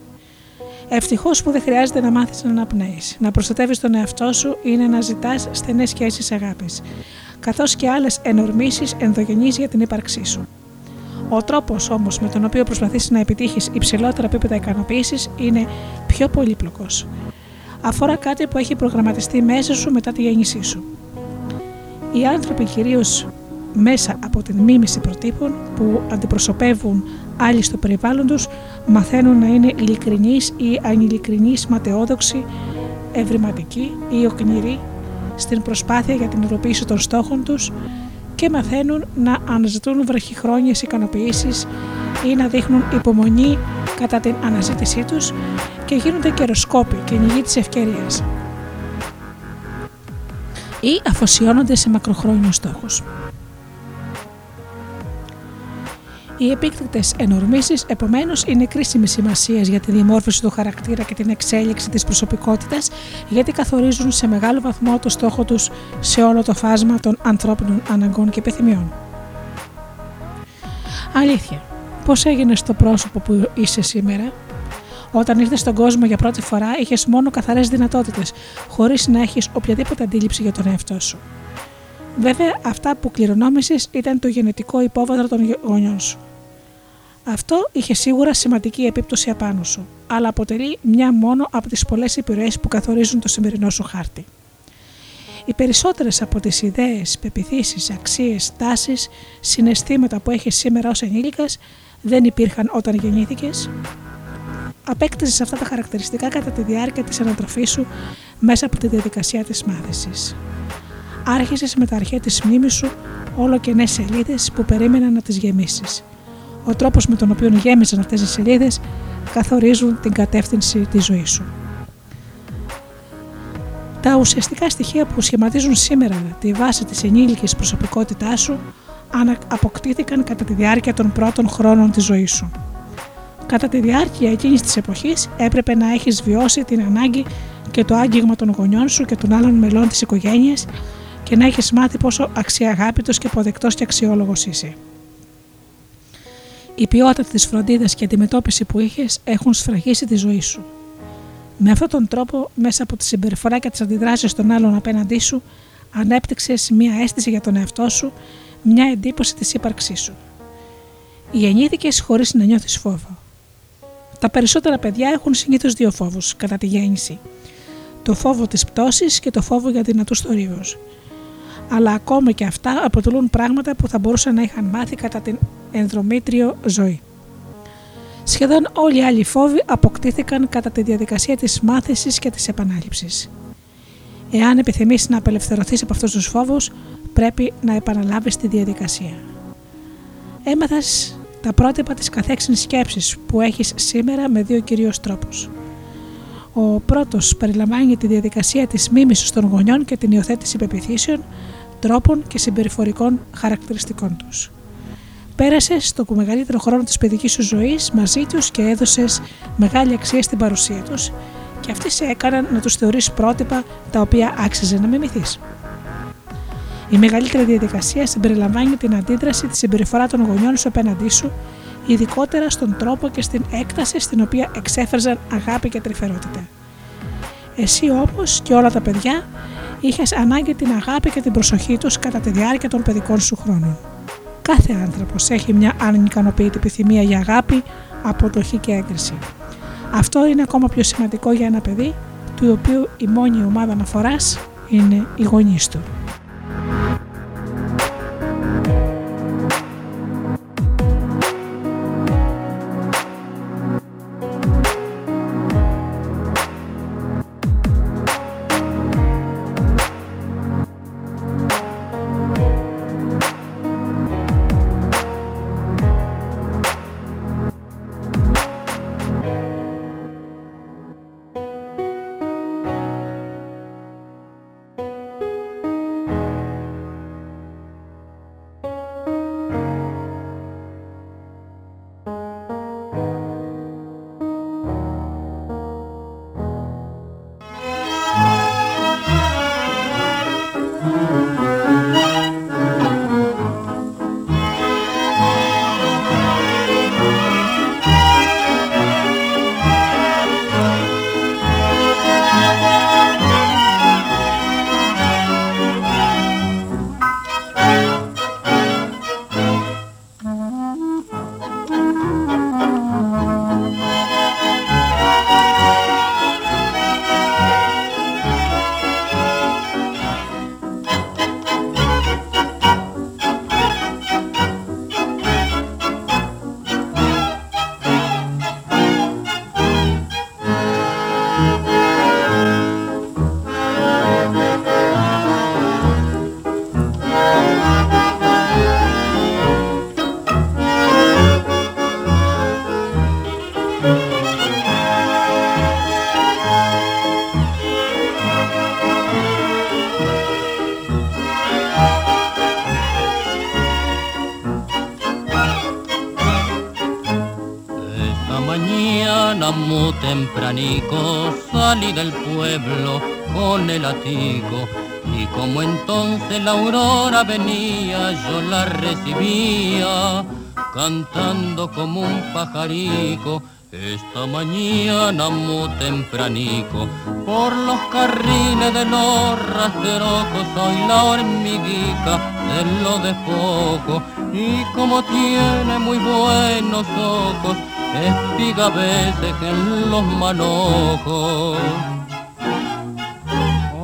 Speaker 1: Ευτυχώς που δεν χρειάζεται να μάθεις να αναπνέεις. Να προστατεύεις τον εαυτό σου είναι να ζητάς στενές σχέσεις αγάπης, καθώς και άλλες ενορμήσεις ενδογενείς για την ύπαρξή σου. Ο τρόπος όμως με τον οποίο προσπαθείς να επιτύχεις υψηλότερα επίπεδα ικανοποίησης είναι πιο πολύπλοκος. Αφορά κάτι που έχει προγραμματιστεί μέσα σου μετά τη γέννησή σου. Οι άνθρωποι κυρίως μέσα από την μίμηση προτύπων που αντιπροσωπεύουν άλλοι στο περιβάλλον τους μαθαίνουν να είναι ειλικρινείς ή ανηλικρινείς, ματαιόδοξοι, ευρηματικοί ή οκνηροί στην προσπάθεια για την υλοποίηση των στόχων τους και μαθαίνουν να αναζητούν βραχυχρόνιες ικανοποιήσεις ή να δείχνουν υπομονή κατά την αναζήτησή τους και γίνονται καιροσκόποι και νηγοί της ευκαιρίας ή αφοσιώνονται σε μακροχρόνιους στόχους. Οι επίκτητε ενορμήσεις, επομένως, είναι κρίσιμης σημασίας για τη διαμόρφωση του χαρακτήρα και την εξέλιξη της προσωπικότητας, γιατί καθορίζουν σε μεγάλο βαθμό το στόχο τους σε όλο το φάσμα των ανθρώπινων αναγκών και επιθυμιών. Αλήθεια, πώς έγινε το πρόσωπο που είσαι σήμερα, όταν ήρθες στον κόσμο για πρώτη φορά, είχες μόνο καθαρές δυνατότητες, χωρίς να έχεις οποιαδήποτε αντίληψη για τον εαυτό σου. Βέβαια, αυτά που κληρονόμησες ήταν το γενετικό υπόβαθρο των γονιών σου. Αυτό είχε σίγουρα σημαντική επίπτωση απάνω σου, αλλά αποτελεί μια μόνο από τις πολλές επιρροές που καθορίζουν το σημερινό σου χάρτη. Οι περισσότερες από τις ιδέες, πεπιθήσεις, αξίες, τάσεις, συναισθήματα που έχεις σήμερα ως ενήλικας δεν υπήρχαν όταν γεννήθηκες. Απέκτησες αυτά τα χαρακτηριστικά κατά τη διάρκεια της ανατροφής σου μέσα από τη διαδικασία της μάθησης. Άρχισες με τα αρχαία της μνήμης σου όλο και νέες σελίδες που περίμεναν να τις γεμίσεις ο τρόπος με τον οποίο γέμισαν αυτές οι σελίδες καθορίζουν την κατεύθυνση της ζωής σου. Τα ουσιαστικά στοιχεία που σχηματίζουν σήμερα τη βάση της ενήλικης προσωπικότητάς σου αποκτήθηκαν κατά τη διάρκεια των πρώτων χρόνων της ζωής σου. Κατά τη διάρκεια εκείνης της εποχής έπρεπε να έχεις βιώσει την ανάγκη και το άγγιγμα των γονιών σου και των άλλων μελών της οικογένειας και να έχεις μάθει πόσο αξιαγάπητος και αποδεκτός και αξιόλογος είσαι. Η ποιότητα της φροντίδας και αντιμετώπιση που είχες έχουν σφραγίσει τη ζωή σου. Με αυτόν τον τρόπο, μέσα από τη συμπεριφορά και τις αντιδράσεις των άλλων απέναντί σου, ανέπτυξες μια αίσθηση για τον εαυτό σου, μια εντύπωση της ύπαρξής σου. Γεννήθηκες χωρίς να νιώθεις φόβο. Τα περισσότερα παιδιά έχουν συνήθως δύο φόβους κατά τη γέννηση. Το φόβο της πτώσης και το φόβο για δυνατού θορύβου αλλά ακόμα και αυτά αποτελούν πράγματα που θα μπορούσαν να είχαν μάθει κατά την ενδρομήτριο ζωή. Σχεδόν όλοι οι άλλοι φόβοι αποκτήθηκαν κατά τη διαδικασία της μάθησης και της επανάληψης. Εάν επιθυμείς να απελευθερωθείς από αυτούς τους φόβους, πρέπει να επαναλάβεις τη διαδικασία. Έμαθες τα πρότυπα της καθέξινης σκέψης που έχεις σήμερα με δύο κυρίως τρόπους. Ο πρώτος περιλαμβάνει τη διαδικασία της μίμησης των γονιών και την υιοθέτηση πεπιθήσεων, τρόπων και συμπεριφορικών χαρακτηριστικών τους. Πέρασε το μεγαλύτερο χρόνο της παιδικής σου ζωής μαζί τους και έδωσες μεγάλη αξία στην παρουσία τους και αυτοί σε έκαναν να τους θεωρείς πρότυπα τα οποία άξιζε να μιμηθείς. Η μεγαλύτερη διαδικασία συμπεριλαμβάνει την αντίδραση τη συμπεριφορά των γονιών σου απέναντί σου, ειδικότερα στον τρόπο και στην έκταση στην οποία εξέφραζαν αγάπη και τρυφερότητα. Εσύ όμω και όλα τα παιδιά είχες ανάγκη την αγάπη και την προσοχή τους κατά τη διάρκεια των παιδικών σου χρόνων. Κάθε άνθρωπος έχει μια ανικανοποιητή επιθυμία για αγάπη, αποδοχή και έγκριση. Αυτό είναι ακόμα πιο σημαντικό για ένα παιδί, του οποίου η μόνη ομάδα αναφοράς είναι οι γονείς του.
Speaker 3: Salí del pueblo con el latigo y como entonces la aurora venía yo la recibía cantando como un pajarico. Esta mañana muy tempranico por los carriles de los rasterocos soy la hormiguita de lo de poco. Y como tiene muy buenos ojos espiga en los manojos.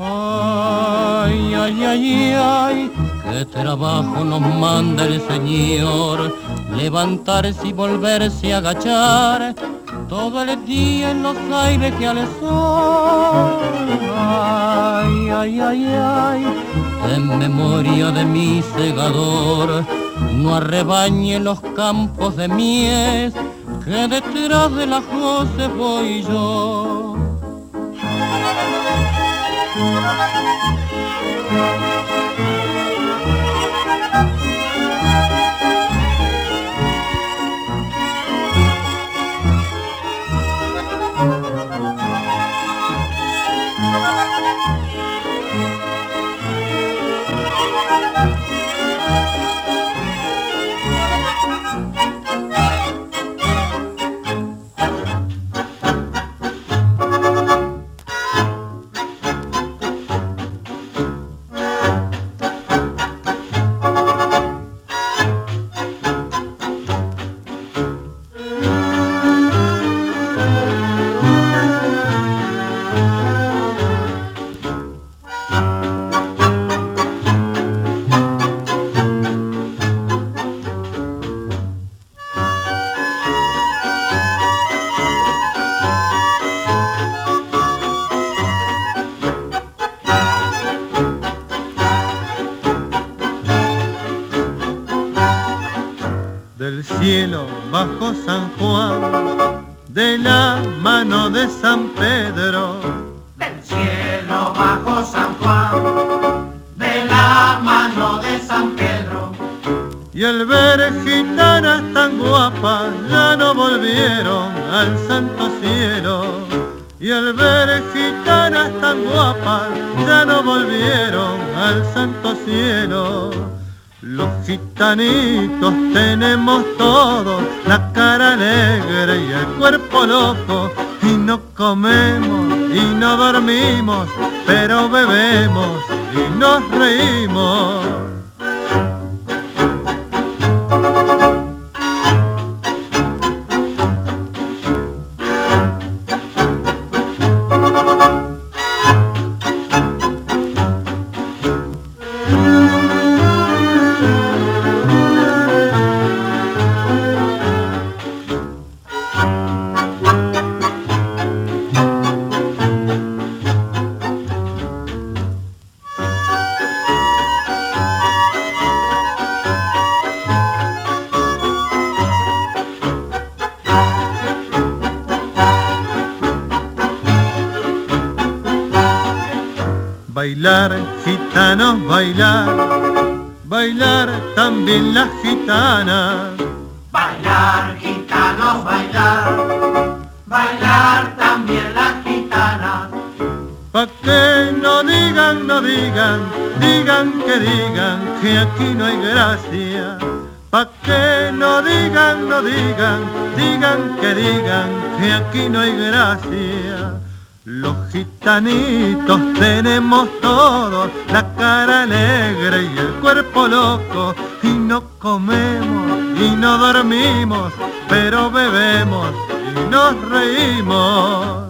Speaker 3: Ay, ay, ay, ay, qué trabajo nos manda el Señor, levantarse y volverse a agachar, todo el día en los aires que al sol. Ay, ay, ay, ay, en memoria de mi segador, no arrebañe los campos de mies, que detrás de la José voy yo.
Speaker 5: San Juan, de la mano de San Pedro.
Speaker 9: Del cielo bajo San Juan, de la mano de San Pedro.
Speaker 5: Y al ver gitanas tan guapas ya no volvieron al santo cielo. Y al ver gitanas tan guapas ya no volvieron al santo cielo. Los gitanitos tenemos vivimos. Que aquí no hay gracia. Los gitanitos tenemos todos la cara alegre y el cuerpo loco y no comemos y no dormimos, pero bebemos y nos reímos.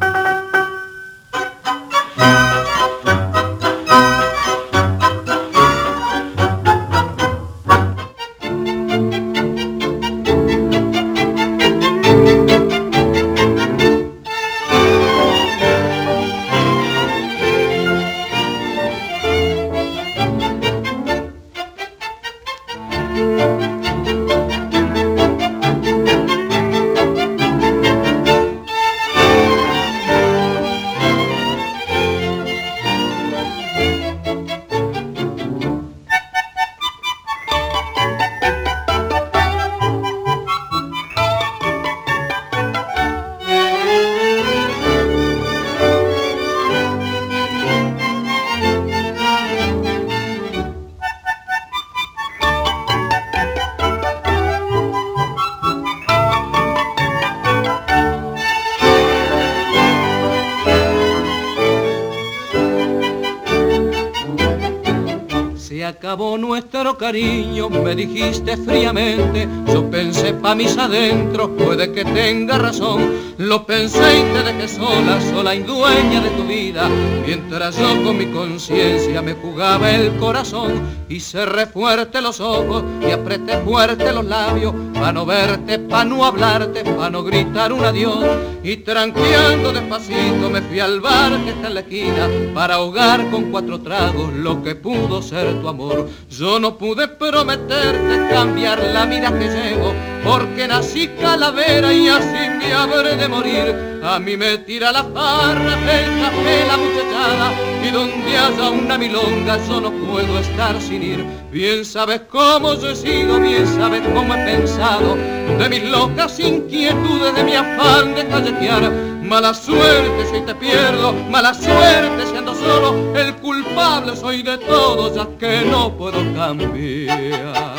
Speaker 4: Cariño, me dijiste fríamente. Yo pensé pa' mis adentros, puede que tenga razón. Lo pensé y te dejé sola, sola y dueña de tu vida. Mientras yo con mi conciencia me jugaba el corazón y cerré fuerte los ojos y apreté fuerte los labios pa' no verte, pa' no hablarte, pa' no gritar un adiós. Y tranqueando despacito me fui al bar que está en la esquina para ahogar con cuatro tragos lo que pudo ser tu amor. Yo no pude prometerte cambiar la vida que llevo porque nací calavera y así me habré de morir. A mí me tira la farra, el café, la muchachada y donde haya una milonga yo no puedo estar sin ir. Bien sabes cómo yo he sido, bien sabes cómo he pensado de mis locas inquietudes, de mi afán de calletear. Mala suerte si te pierdo, mala suerte si ando solo, el culpable soy de todo ya que no puedo cambiar.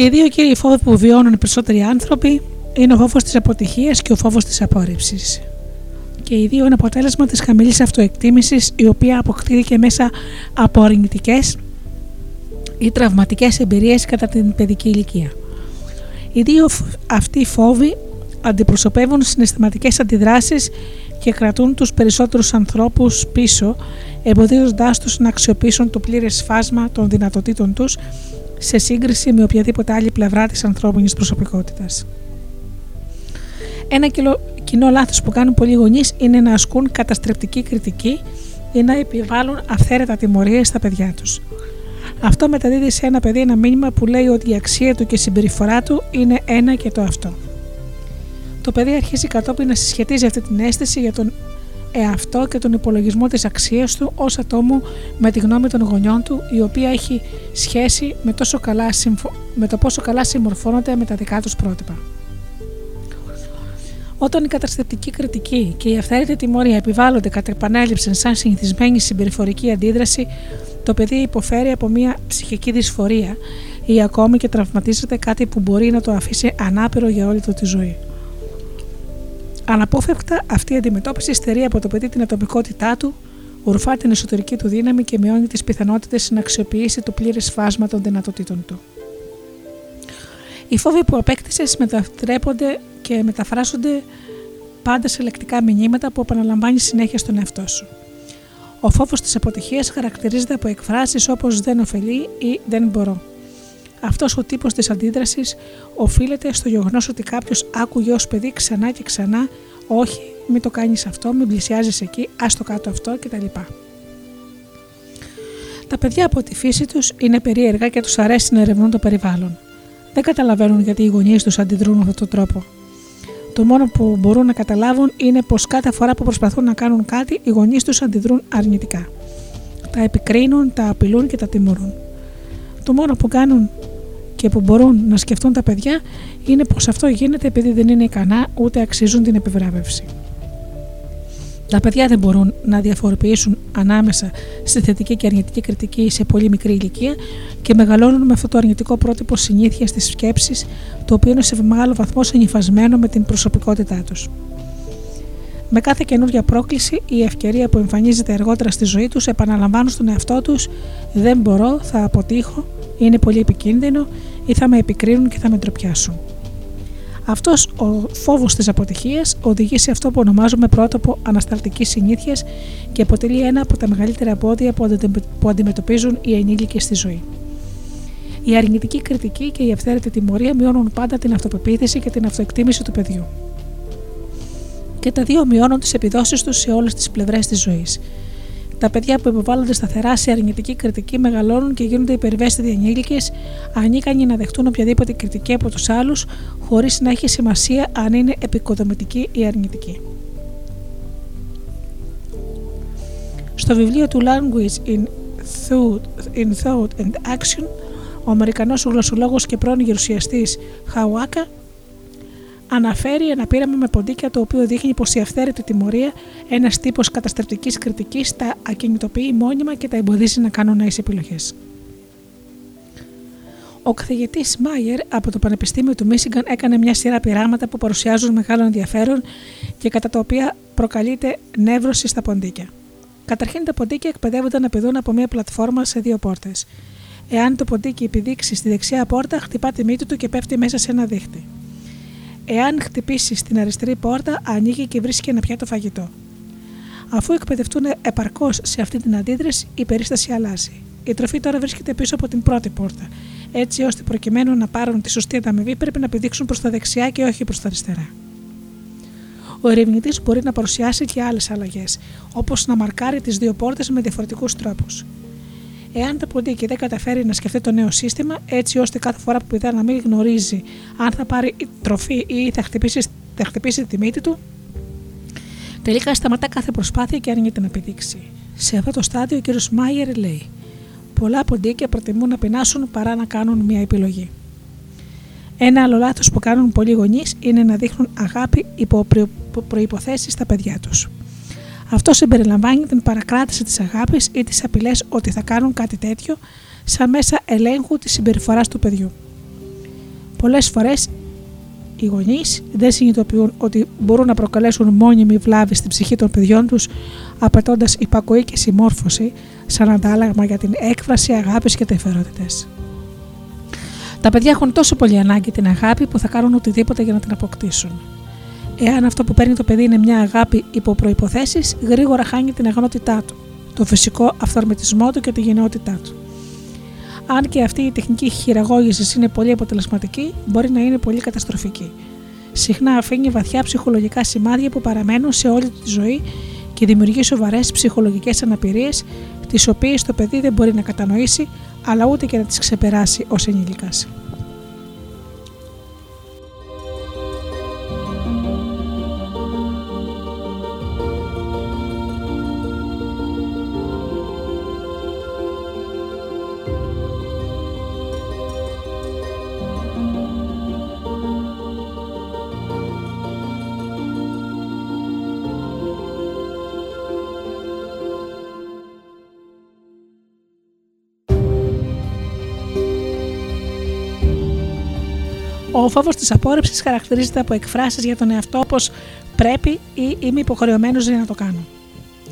Speaker 1: Οι δύο κύριοι φόβοι που βιώνουν οι περισσότεροι άνθρωποι είναι ο φόβος της αποτυχίας και ο φόβος της απόρριψης. Και οι δύο είναι αποτέλεσμα της χαμηλής αυτοεκτίμησης, η οποία αποκτήθηκε μέσα από αρνητικέ ή τραυματικές εμπειρίες κατά την παιδική ηλικία. Οι δύο αυτοί φόβοι αντιπροσωπεύουν συναισθηματικές αντιδράσεις και κρατούν τους περισσότερους ανθρώπους πίσω, εμποδίζοντάς τους να αξιοποιήσουν το πλήρες φάσμα των δυνατοτήτων τους σε σύγκριση με οποιαδήποτε άλλη πλευρά της ανθρώπινης προσωπικότητας. Ένα κοινό λάθος που κάνουν πολλοί γονείς είναι να ασκούν καταστρεπτική κριτική ή να επιβάλλουν αυθαίρετα τιμωρίες στα παιδιά τους. Αυτό μεταδίδει σε ένα παιδί ένα μήνυμα που λέει ότι η αξία του και η συμπεριφορά του είναι ένα και το αυτό. Το παιδί αρχίζει κατόπιν να συσχετίζει αυτή την αίσθηση για τον εαυτό και τον υπολογισμό της αξίας του ως ατόμου με τη γνώμη των γονιών του η οποία έχει σχέση με, τόσο καλά, με το πόσο καλά συμμορφώνονται με τα δικά τους πρότυπα. Όταν η καταστατική κριτική και η αυθαίρετη τιμωρία επιβάλλονται κατά επανέλειψη σαν συνηθισμένη συμπεριφορική αντίδραση, το παιδί υποφέρει από μια ψυχική δυσφορία ή ακόμη και τραυματίζεται κάτι που μπορεί να το αφήσει ανάπηρο για όλη του τη ζωή. Αναπόφευκτα αυτή η αντιμετώπιση στερεί από το παιδί την ατομικότητά του, ορφά την εσωτερική του δύναμη και μειώνει τις πιθανότητες να αξιοποιήσει το πλήρες φάσμα των δυνατοτήτων του. Οι φόβοι που απέκτησε μετατρέπονται και μεταφράζονται πάντα σε λεκτικά μηνύματα που επαναλαμβάνει συνέχεια στον εαυτό σου. Ο φόβος της αποτυχίας χαρακτηρίζεται από εκφράσεις όπως δεν ωφελεί ή δεν μπορώ. Αυτός ο τύπος της αντίδρασης οφείλεται στο γεγονός ότι κάποιος άκουγε ως παιδί ξανά και ξανά Όχι, μην το κάνεις αυτό, μην πλησιάζεις εκεί, ας το κάτω αυτό κτλ. Τα παιδιά από τη φύση τους είναι περίεργα και τους αρέσει να ερευνούν το περιβάλλον. Δεν καταλαβαίνουν γιατί οι γονείς τους αντιδρούν με αυτόν τον τρόπο. Το μόνο που μπορούν να καταλάβουν είναι πως κάθε φορά που προσπαθούν να κάνουν κάτι, οι γονείς τους αντιδρούν αρνητικά. Τα επικρίνουν, τα απειλούν και τα τιμωρούν. Το μόνο που κάνουν και που μπορούν να σκεφτούν τα παιδιά είναι πως αυτό γίνεται επειδή δεν είναι ικανά ούτε αξίζουν την επιβράβευση. Τα παιδιά δεν μπορούν να διαφοροποιήσουν ανάμεσα στη θετική και αρνητική κριτική σε πολύ μικρή ηλικία και μεγαλώνουν με αυτό το αρνητικό πρότυπο συνήθεια τη σκέψη, το οποίο είναι σε μεγάλο βαθμό συνυφασμένο με την προσωπικότητά τους. Με κάθε καινούργια πρόκληση ή ευκαιρία που εμφανίζεται αργότερα στη ζωή τους, επαναλαμβάνουν στον εαυτό τους: Δεν μπορώ, θα αποτύχω, είναι πολύ επικίνδυνο ή θα με επικρίνουν και θα με ντροπιάσουν. Αυτός ο φόβος της αποτυχίας οδηγεί σε αυτό που ονομάζουμε πρότοπο ανασταλτικής συνήθειας και αποτελεί ένα από τα μεγαλύτερα εμπόδια που αντιμετωπίζουν οι ενήλικες στη ζωή. Η αρνητική κριτική και η ευθέρετη τιμωρία μειώνουν πάντα την αυτοπεποίθηση και την αυτοεκτίμηση του παιδιού. Και τα δύο μειώνουν τις επιδόσεις τους σε όλες τις πλευρές της ζωής. Τα παιδιά που υποβάλλονται σταθερά σε αρνητική κριτική μεγαλώνουν και γίνονται υπερβαίσθητοι ενήλικες, ανίκανοι να δεχτούν οποιαδήποτε κριτική από τους άλλους, χωρίς να έχει σημασία αν είναι επικοδομητική ή αρνητική. Στο βιβλίο του Language in Thought, in Thought and Action, ο Αμερικανός γλωσσολόγος και πρώην γερουσιαστής Χαουάκα αναφέρει ένα πείραμα με ποντίκια το οποίο δείχνει πως η αυθαίρετη τιμωρία, ένας τύπος καταστρεπτική κριτικής, τα ακινητοποιεί μόνιμα και τα εμποδίζει να κάνουν νέες επιλογές. Ο καθηγητής Μάιερ από το Πανεπιστήμιο του Μίσιγκαν έκανε μια σειρά πειράματα που παρουσιάζουν μεγάλο ενδιαφέρον και κατά τα οποία προκαλείται νεύρωση στα ποντίκια. Καταρχήν, τα ποντίκια εκπαιδεύονται να πηδούν από μια πλατφόρμα σε δύο πόρτες. Εάν το ποντίκι επιδείξει στη δεξιά πόρτα, χτυπά τη μύτη του και πέφτει μέσα σε ένα δίχτυ. Εάν χτυπήσει στην αριστερή πόρτα, ανοίγει και βρίσκει ένα πιάτο φαγητό. Αφού εκπαιδευτούν επαρκώς σε αυτή την αντίδραση, η περίσταση αλλάζει. Η τροφή τώρα βρίσκεται πίσω από την πρώτη πόρτα, έτσι ώστε προκειμένου να πάρουν τη σωστή ανταμοιβή πρέπει να πηδήξουν προς τα δεξιά και όχι προς τα αριστερά. Ο ερευνητής μπορεί να παρουσιάσει και άλλες αλλαγές, όπως να μαρκάρει τις δύο πόρτες με διαφορετικούς τρόπους. Εάν το ποντίκι δεν καταφέρει να σκεφτεί το νέο σύστημα, έτσι ώστε κάθε φορά που πηδά να μην γνωρίζει αν θα πάρει τροφή ή θα χτυπήσει, θα χτυπήσει τη μύτη του, τελικά σταματά κάθε προσπάθεια και αρνείται να πηδήξει. Σε αυτό το στάδιο ο κ. Μάιερ λέει: Πολλά ποντίκια προτιμούν να πεινάσουν παρά να κάνουν μια επιλογή. Ένα άλλο λάθος που κάνουν πολλοί γονείς είναι να δείχνουν αγάπη υπό προποθέσει στα παιδιά τους. Αυτό συμπεριλαμβάνει την παρακράτηση της αγάπης ή τις απειλές ότι θα κάνουν κάτι τέτοιο, σαν μέσα ελέγχου της συμπεριφοράς του παιδιού. Πολλές φορές οι γονείς δεν συνειδητοποιούν ότι μπορούν να προκαλέσουν μόνιμη βλάβη στην ψυχή των παιδιών τους, απαιτώντας υπακοή και συμμόρφωση σαν αντάλλαγμα για την έκφραση αγάπης και τεφερότητες. Τα παιδιά έχουν τόσο πολύ ανάγκη την αγάπη που θα κάνουν οτιδήποτε για να την αποκτήσουν. Εάν αυτό που παίρνει το παιδί είναι μια αγάπη υπό προποθέσει, γρήγορα χάνει την αγνότητά του, το φυσικό αυθορμητισμό του και τη γενναιότητά του. Αν και αυτή η τεχνική χειραγώγησης είναι πολύ αποτελεσματική, μπορεί να είναι πολύ καταστροφική. Συχνά αφήνει βαθιά ψυχολογικά σημάδια που παραμένουν σε όλη τη ζωή και δημιουργεί σοβαρές ψυχολογικές αναπηρίες, τις οποίες το παιδί δεν μπορεί να κατανοήσει, αλλά ούτε και να τις ξεπεράσει ως ενήλικας. Ο φόβος της απόρριψης χαρακτηρίζεται από εκφράσεις για τον εαυτό όπως πρέπει ή είμαι υποχρεωμένος για να το κάνω.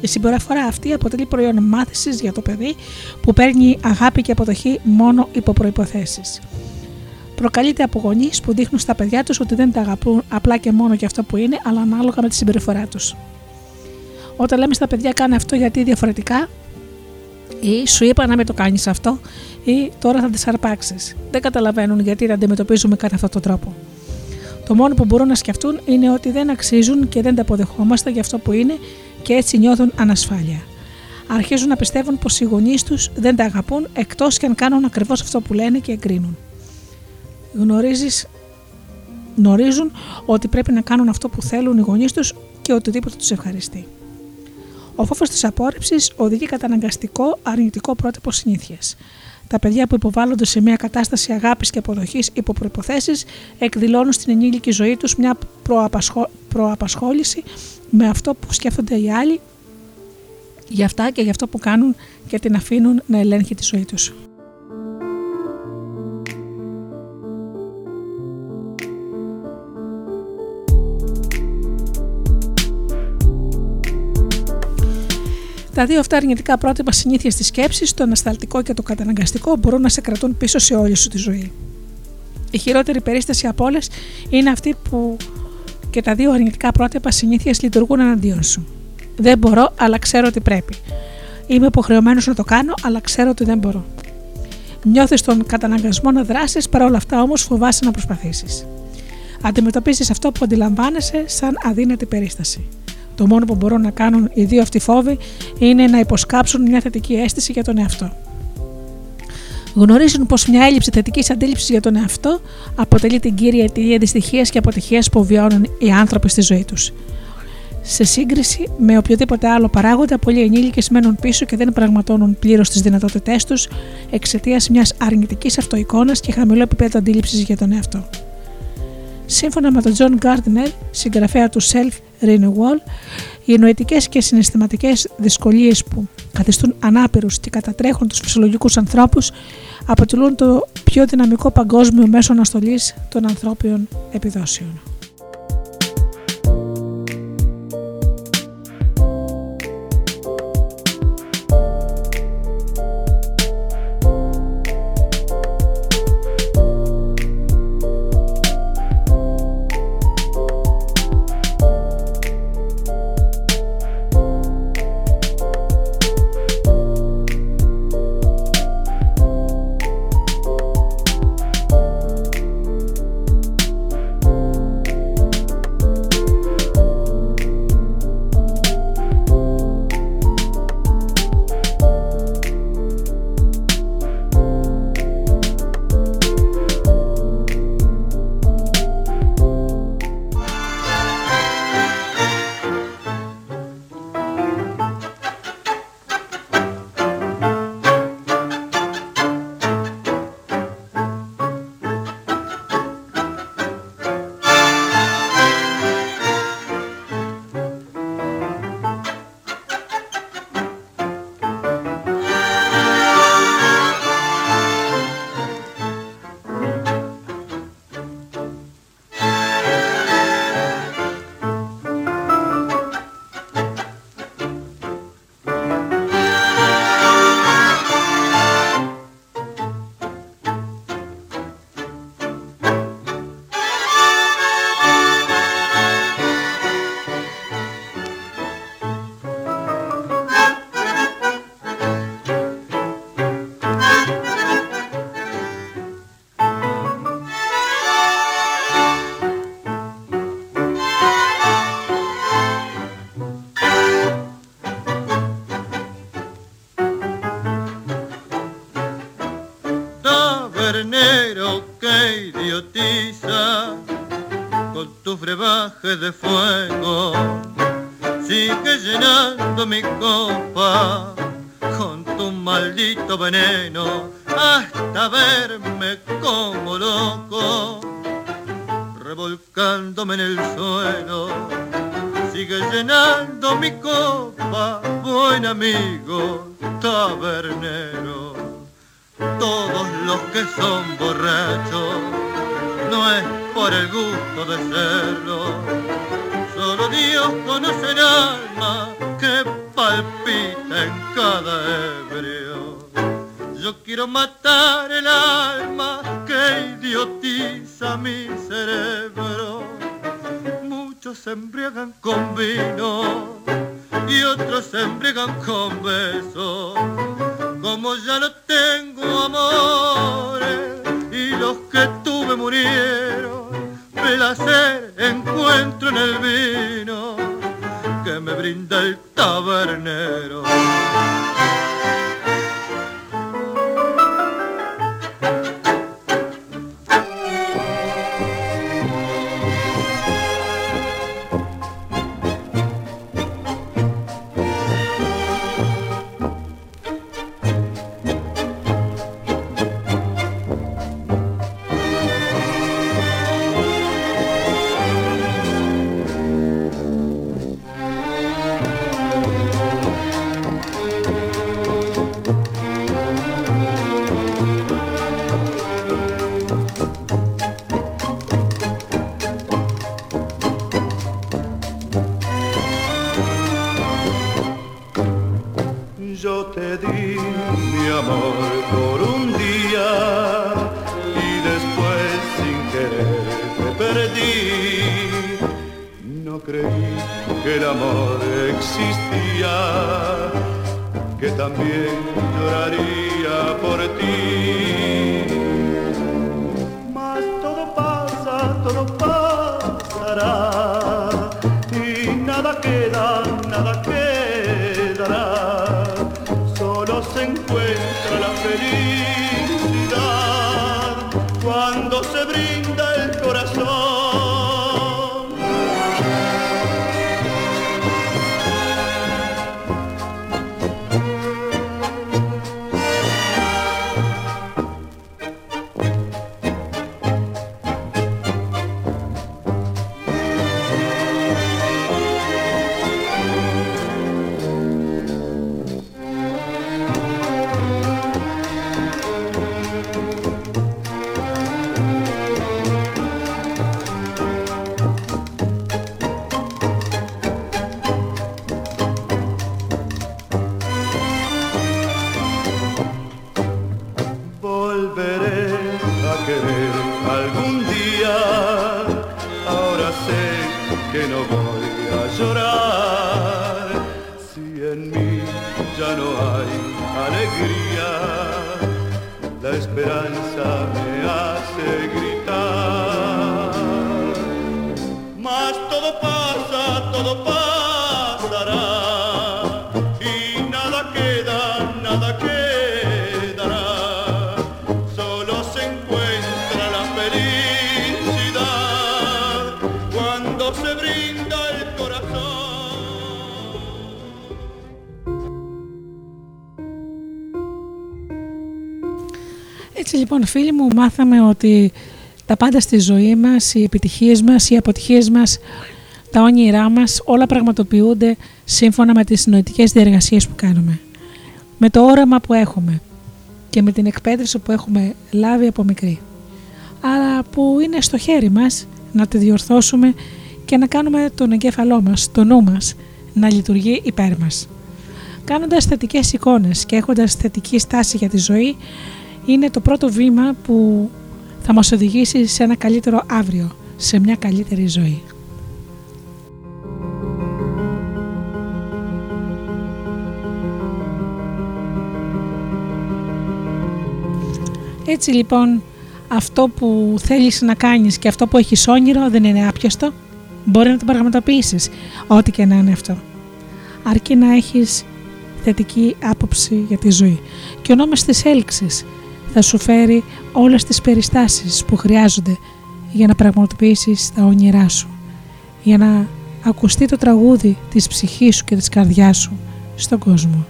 Speaker 1: Η συμπεριφορά αυτή αποτελεί προϊόν μάθησης για το παιδί που παίρνει αγάπη και αποδοχή μόνο υπό προποθέσει. Προκαλείται από γονείς που δείχνουν στα παιδιά τους ότι δεν τα αγαπούν απλά και μόνο για αυτό που είναι, αλλά ανάλογα με τη συμπεριφορά τους. Όταν λέμε στα παιδιά κάνε αυτό γιατί διαφορετικά, ή σου είπα να μην το κάνεις αυτό, ή τώρα θα τις αρπάξεις. Δεν καταλαβαίνουν γιατί τα αντιμετωπίζουμε κατά αυτόν τον τρόπο. Το μόνο που μπορούν να σκεφτούν είναι ότι δεν αξίζουν και δεν τα αποδεχόμαστε για αυτό που είναι και έτσι νιώθουν ανασφάλεια. Αρχίζουν να πιστεύουν πως οι γονείς τους δεν τα αγαπούν εκτός και αν κάνουν ακριβώς αυτό που λένε και εγκρίνουν. Γνωρίζεις, γνωρίζουν ότι πρέπει να κάνουν αυτό που θέλουν οι γονείς τους και οτιδήποτε τους ευχαριστεί. Ο φόβος της απόρριψης οδηγεί κατά αναγκαστικό αρνητικό πρότυπο συνήθειας. Τα παιδιά που υποβάλλονται σε μια κατάσταση αγάπης και αποδοχής υπό προποθέσει εκδηλώνουν στην ενήλικη ζωή τους μια προαπασχο... προαπασχόληση με αυτό που σκέφτονται οι άλλοι για αυτά και για αυτό που κάνουν και την αφήνουν να ελέγχει τη ζωή τους. Τα δύο αυτά αρνητικά πρότυπα συνήθεια της σκέψης, το ανασταλτικό και το καταναγκαστικό, μπορούν να σε κρατούν πίσω σε όλη σου τη ζωή. Η χειρότερη περίσταση από όλες είναι αυτή που και τα δύο αρνητικά πρότυπα συνήθεια λειτουργούν εναντίον σου. Δεν μπορώ, αλλά ξέρω ότι πρέπει. Είμαι υποχρεωμένος να το κάνω, αλλά ξέρω ότι δεν μπορώ. Νιώθεις τον καταναγκασμό να δράσεις, παρόλα αυτά όμως φοβάσαι να προσπαθήσεις. Αντιμετωπίζεις αυτό που αντιλαμβάνεσαι σαν αδύνατη περίσταση. Το μόνο που μπορούν να κάνουν οι δύο αυτοί φόβοι είναι να υποσκάψουν μια θετική αίσθηση για τον εαυτό. Γνωρίζουν πως μια έλλειψη θετικής αντίληψης για τον εαυτό αποτελεί την κύρια αιτία δυστυχίας και αποτυχίας που βιώνουν οι άνθρωποι στη ζωή τους. Σε σύγκριση με οποιοδήποτε άλλο παράγοντα, πολλοί ενήλικες μένουν πίσω και δεν πραγματώνουν πλήρως τις δυνατότητές τους εξαιτίας μιας αρνητικής αυτοεικόνας και χαμηλού επίπεδου αντίληψης για τον εαυτό. Σύμφωνα με τον John Gardner, συγγραφέα του Self Renewal, οι νοητικές και συναισθηματικές δυσκολίες που καθιστούν ανάπηρους και κατατρέχουν τους φυσιολογικούς ανθρώπους αποτελούν το πιο δυναμικό παγκόσμιο μέσο αναστολής των ανθρώπιων επιδόσεων.
Speaker 10: creí que el amor existía, que también
Speaker 11: lloraría por ti. Μάθαμε ότι τα πάντα στη ζωή μας, οι επιτυχίες μας, οι αποτυχίες μας, τα όνειρά μας, όλα πραγματοποιούνται σύμφωνα με τις νοητικές διεργασίες που κάνουμε. Με το όραμα που έχουμε και με την εκπαίδευση που έχουμε λάβει από μικρή. Αλλά που είναι στο χέρι μας να τη διορθώσουμε και να κάνουμε τον εγκέφαλό μας, το νου μας, να λειτουργεί υπέρ μας. Κάνοντας θετικές εικόνες και έχοντας θετική στάση για τη ζωή, είναι το πρώτο βήμα που θα μας οδηγήσει σε ένα καλύτερο αύριο, σε μια καλύτερη ζωή. Έτσι λοιπόν αυτό που θέλεις να κάνεις και αυτό που έχεις όνειρο δεν είναι άπιαστο. Μπορεί να το πραγματοποιήσεις, ό,τι και να είναι αυτό. Αρκεί να έχεις θετική άποψη για τη ζωή. Και ο νόμος της έλξης θα σου φέρει όλες τις περιστάσεις που χρειάζονται
Speaker 1: για να πραγματοποιήσεις τα όνειρά σου, για να ακουστεί το τραγούδι της ψυχής σου και της καρδιάς σου στον κόσμο.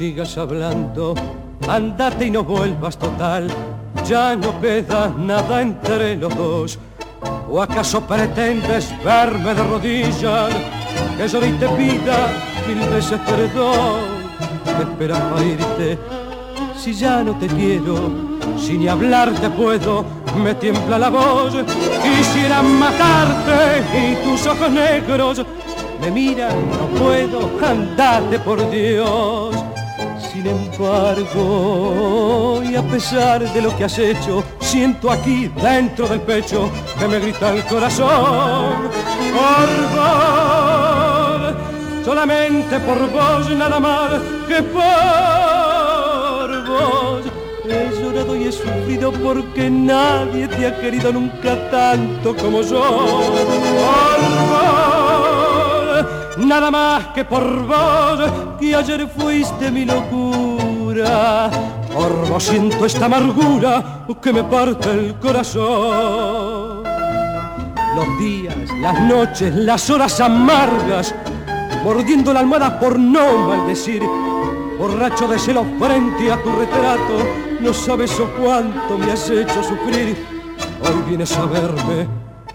Speaker 8: Sigas hablando, andate y no vuelvas total, ya no queda nada entre los dos. ¿O acaso pretendes verme de rodillas, que yo te pida mil veces perdón? ¿Qué esperas para irte si ya no te quiero? Si ni hablarte puedo, me tiembla la voz. Quisiera matarte y tus ojos negros me miran, no puedo, andate por Dios. Sin embargo, y a pesar de lo que has hecho, siento aquí dentro del pecho que me grita el corazón. Por vos, solamente por vos, nada más que por vos. He llorado y he sufrido porque nadie te ha querido nunca tanto como yo. Por vos, nada más que por vos, que ayer fuiste mi locura. Por vos siento esta amargura que me parte el corazón. Los días, las noches, las horas amargas, mordiendo la almohada por no maldecir. Borracho de celo frente a tu retrato, no sabes o cuánto me has hecho sufrir. Hoy vienes a verme,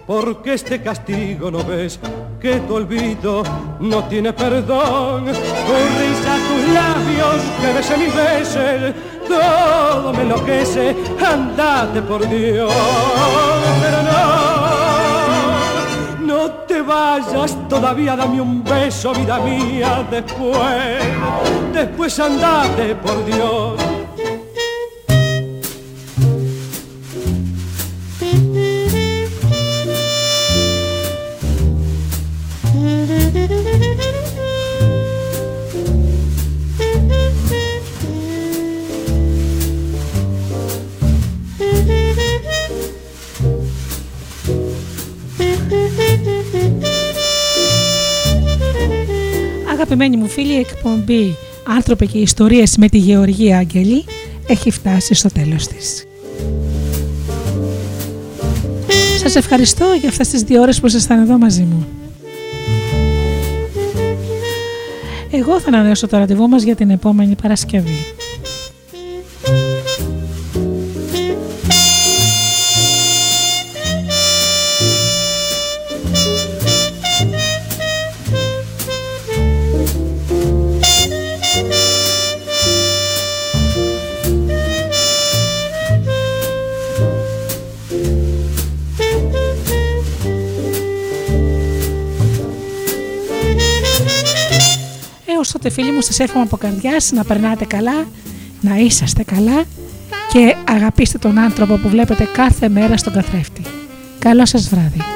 Speaker 8: porque este castigo no ves que tu olvido no tiene perdón. Tu risa, tus labios que besé mil veces, todo me enloquece, andate por Dios, pero no, no te vayas todavía, dame un beso, vida mía, después, después andate por Dios.
Speaker 1: Αγαπημένοι μου φίλοι, η εκπομπή «Άνθρωποι και ιστορίες» με τη Γεωργία Αγγελή έχει φτάσει στο τέλος της. Σας ευχαριστώ για αυτές τις δύο ώρες που ήσασταν εδώ μαζί μου. Εγώ θα ανανεώσω το ραντεβού μας για την επόμενη Παρασκευή. Έως τότε φίλοι μου σας εύχομαι από καρδιάς να περνάτε καλά, να είσαστε καλά και αγαπήστε τον άνθρωπο που βλέπετε κάθε μέρα στον καθρέφτη. Καλό σας βράδυ.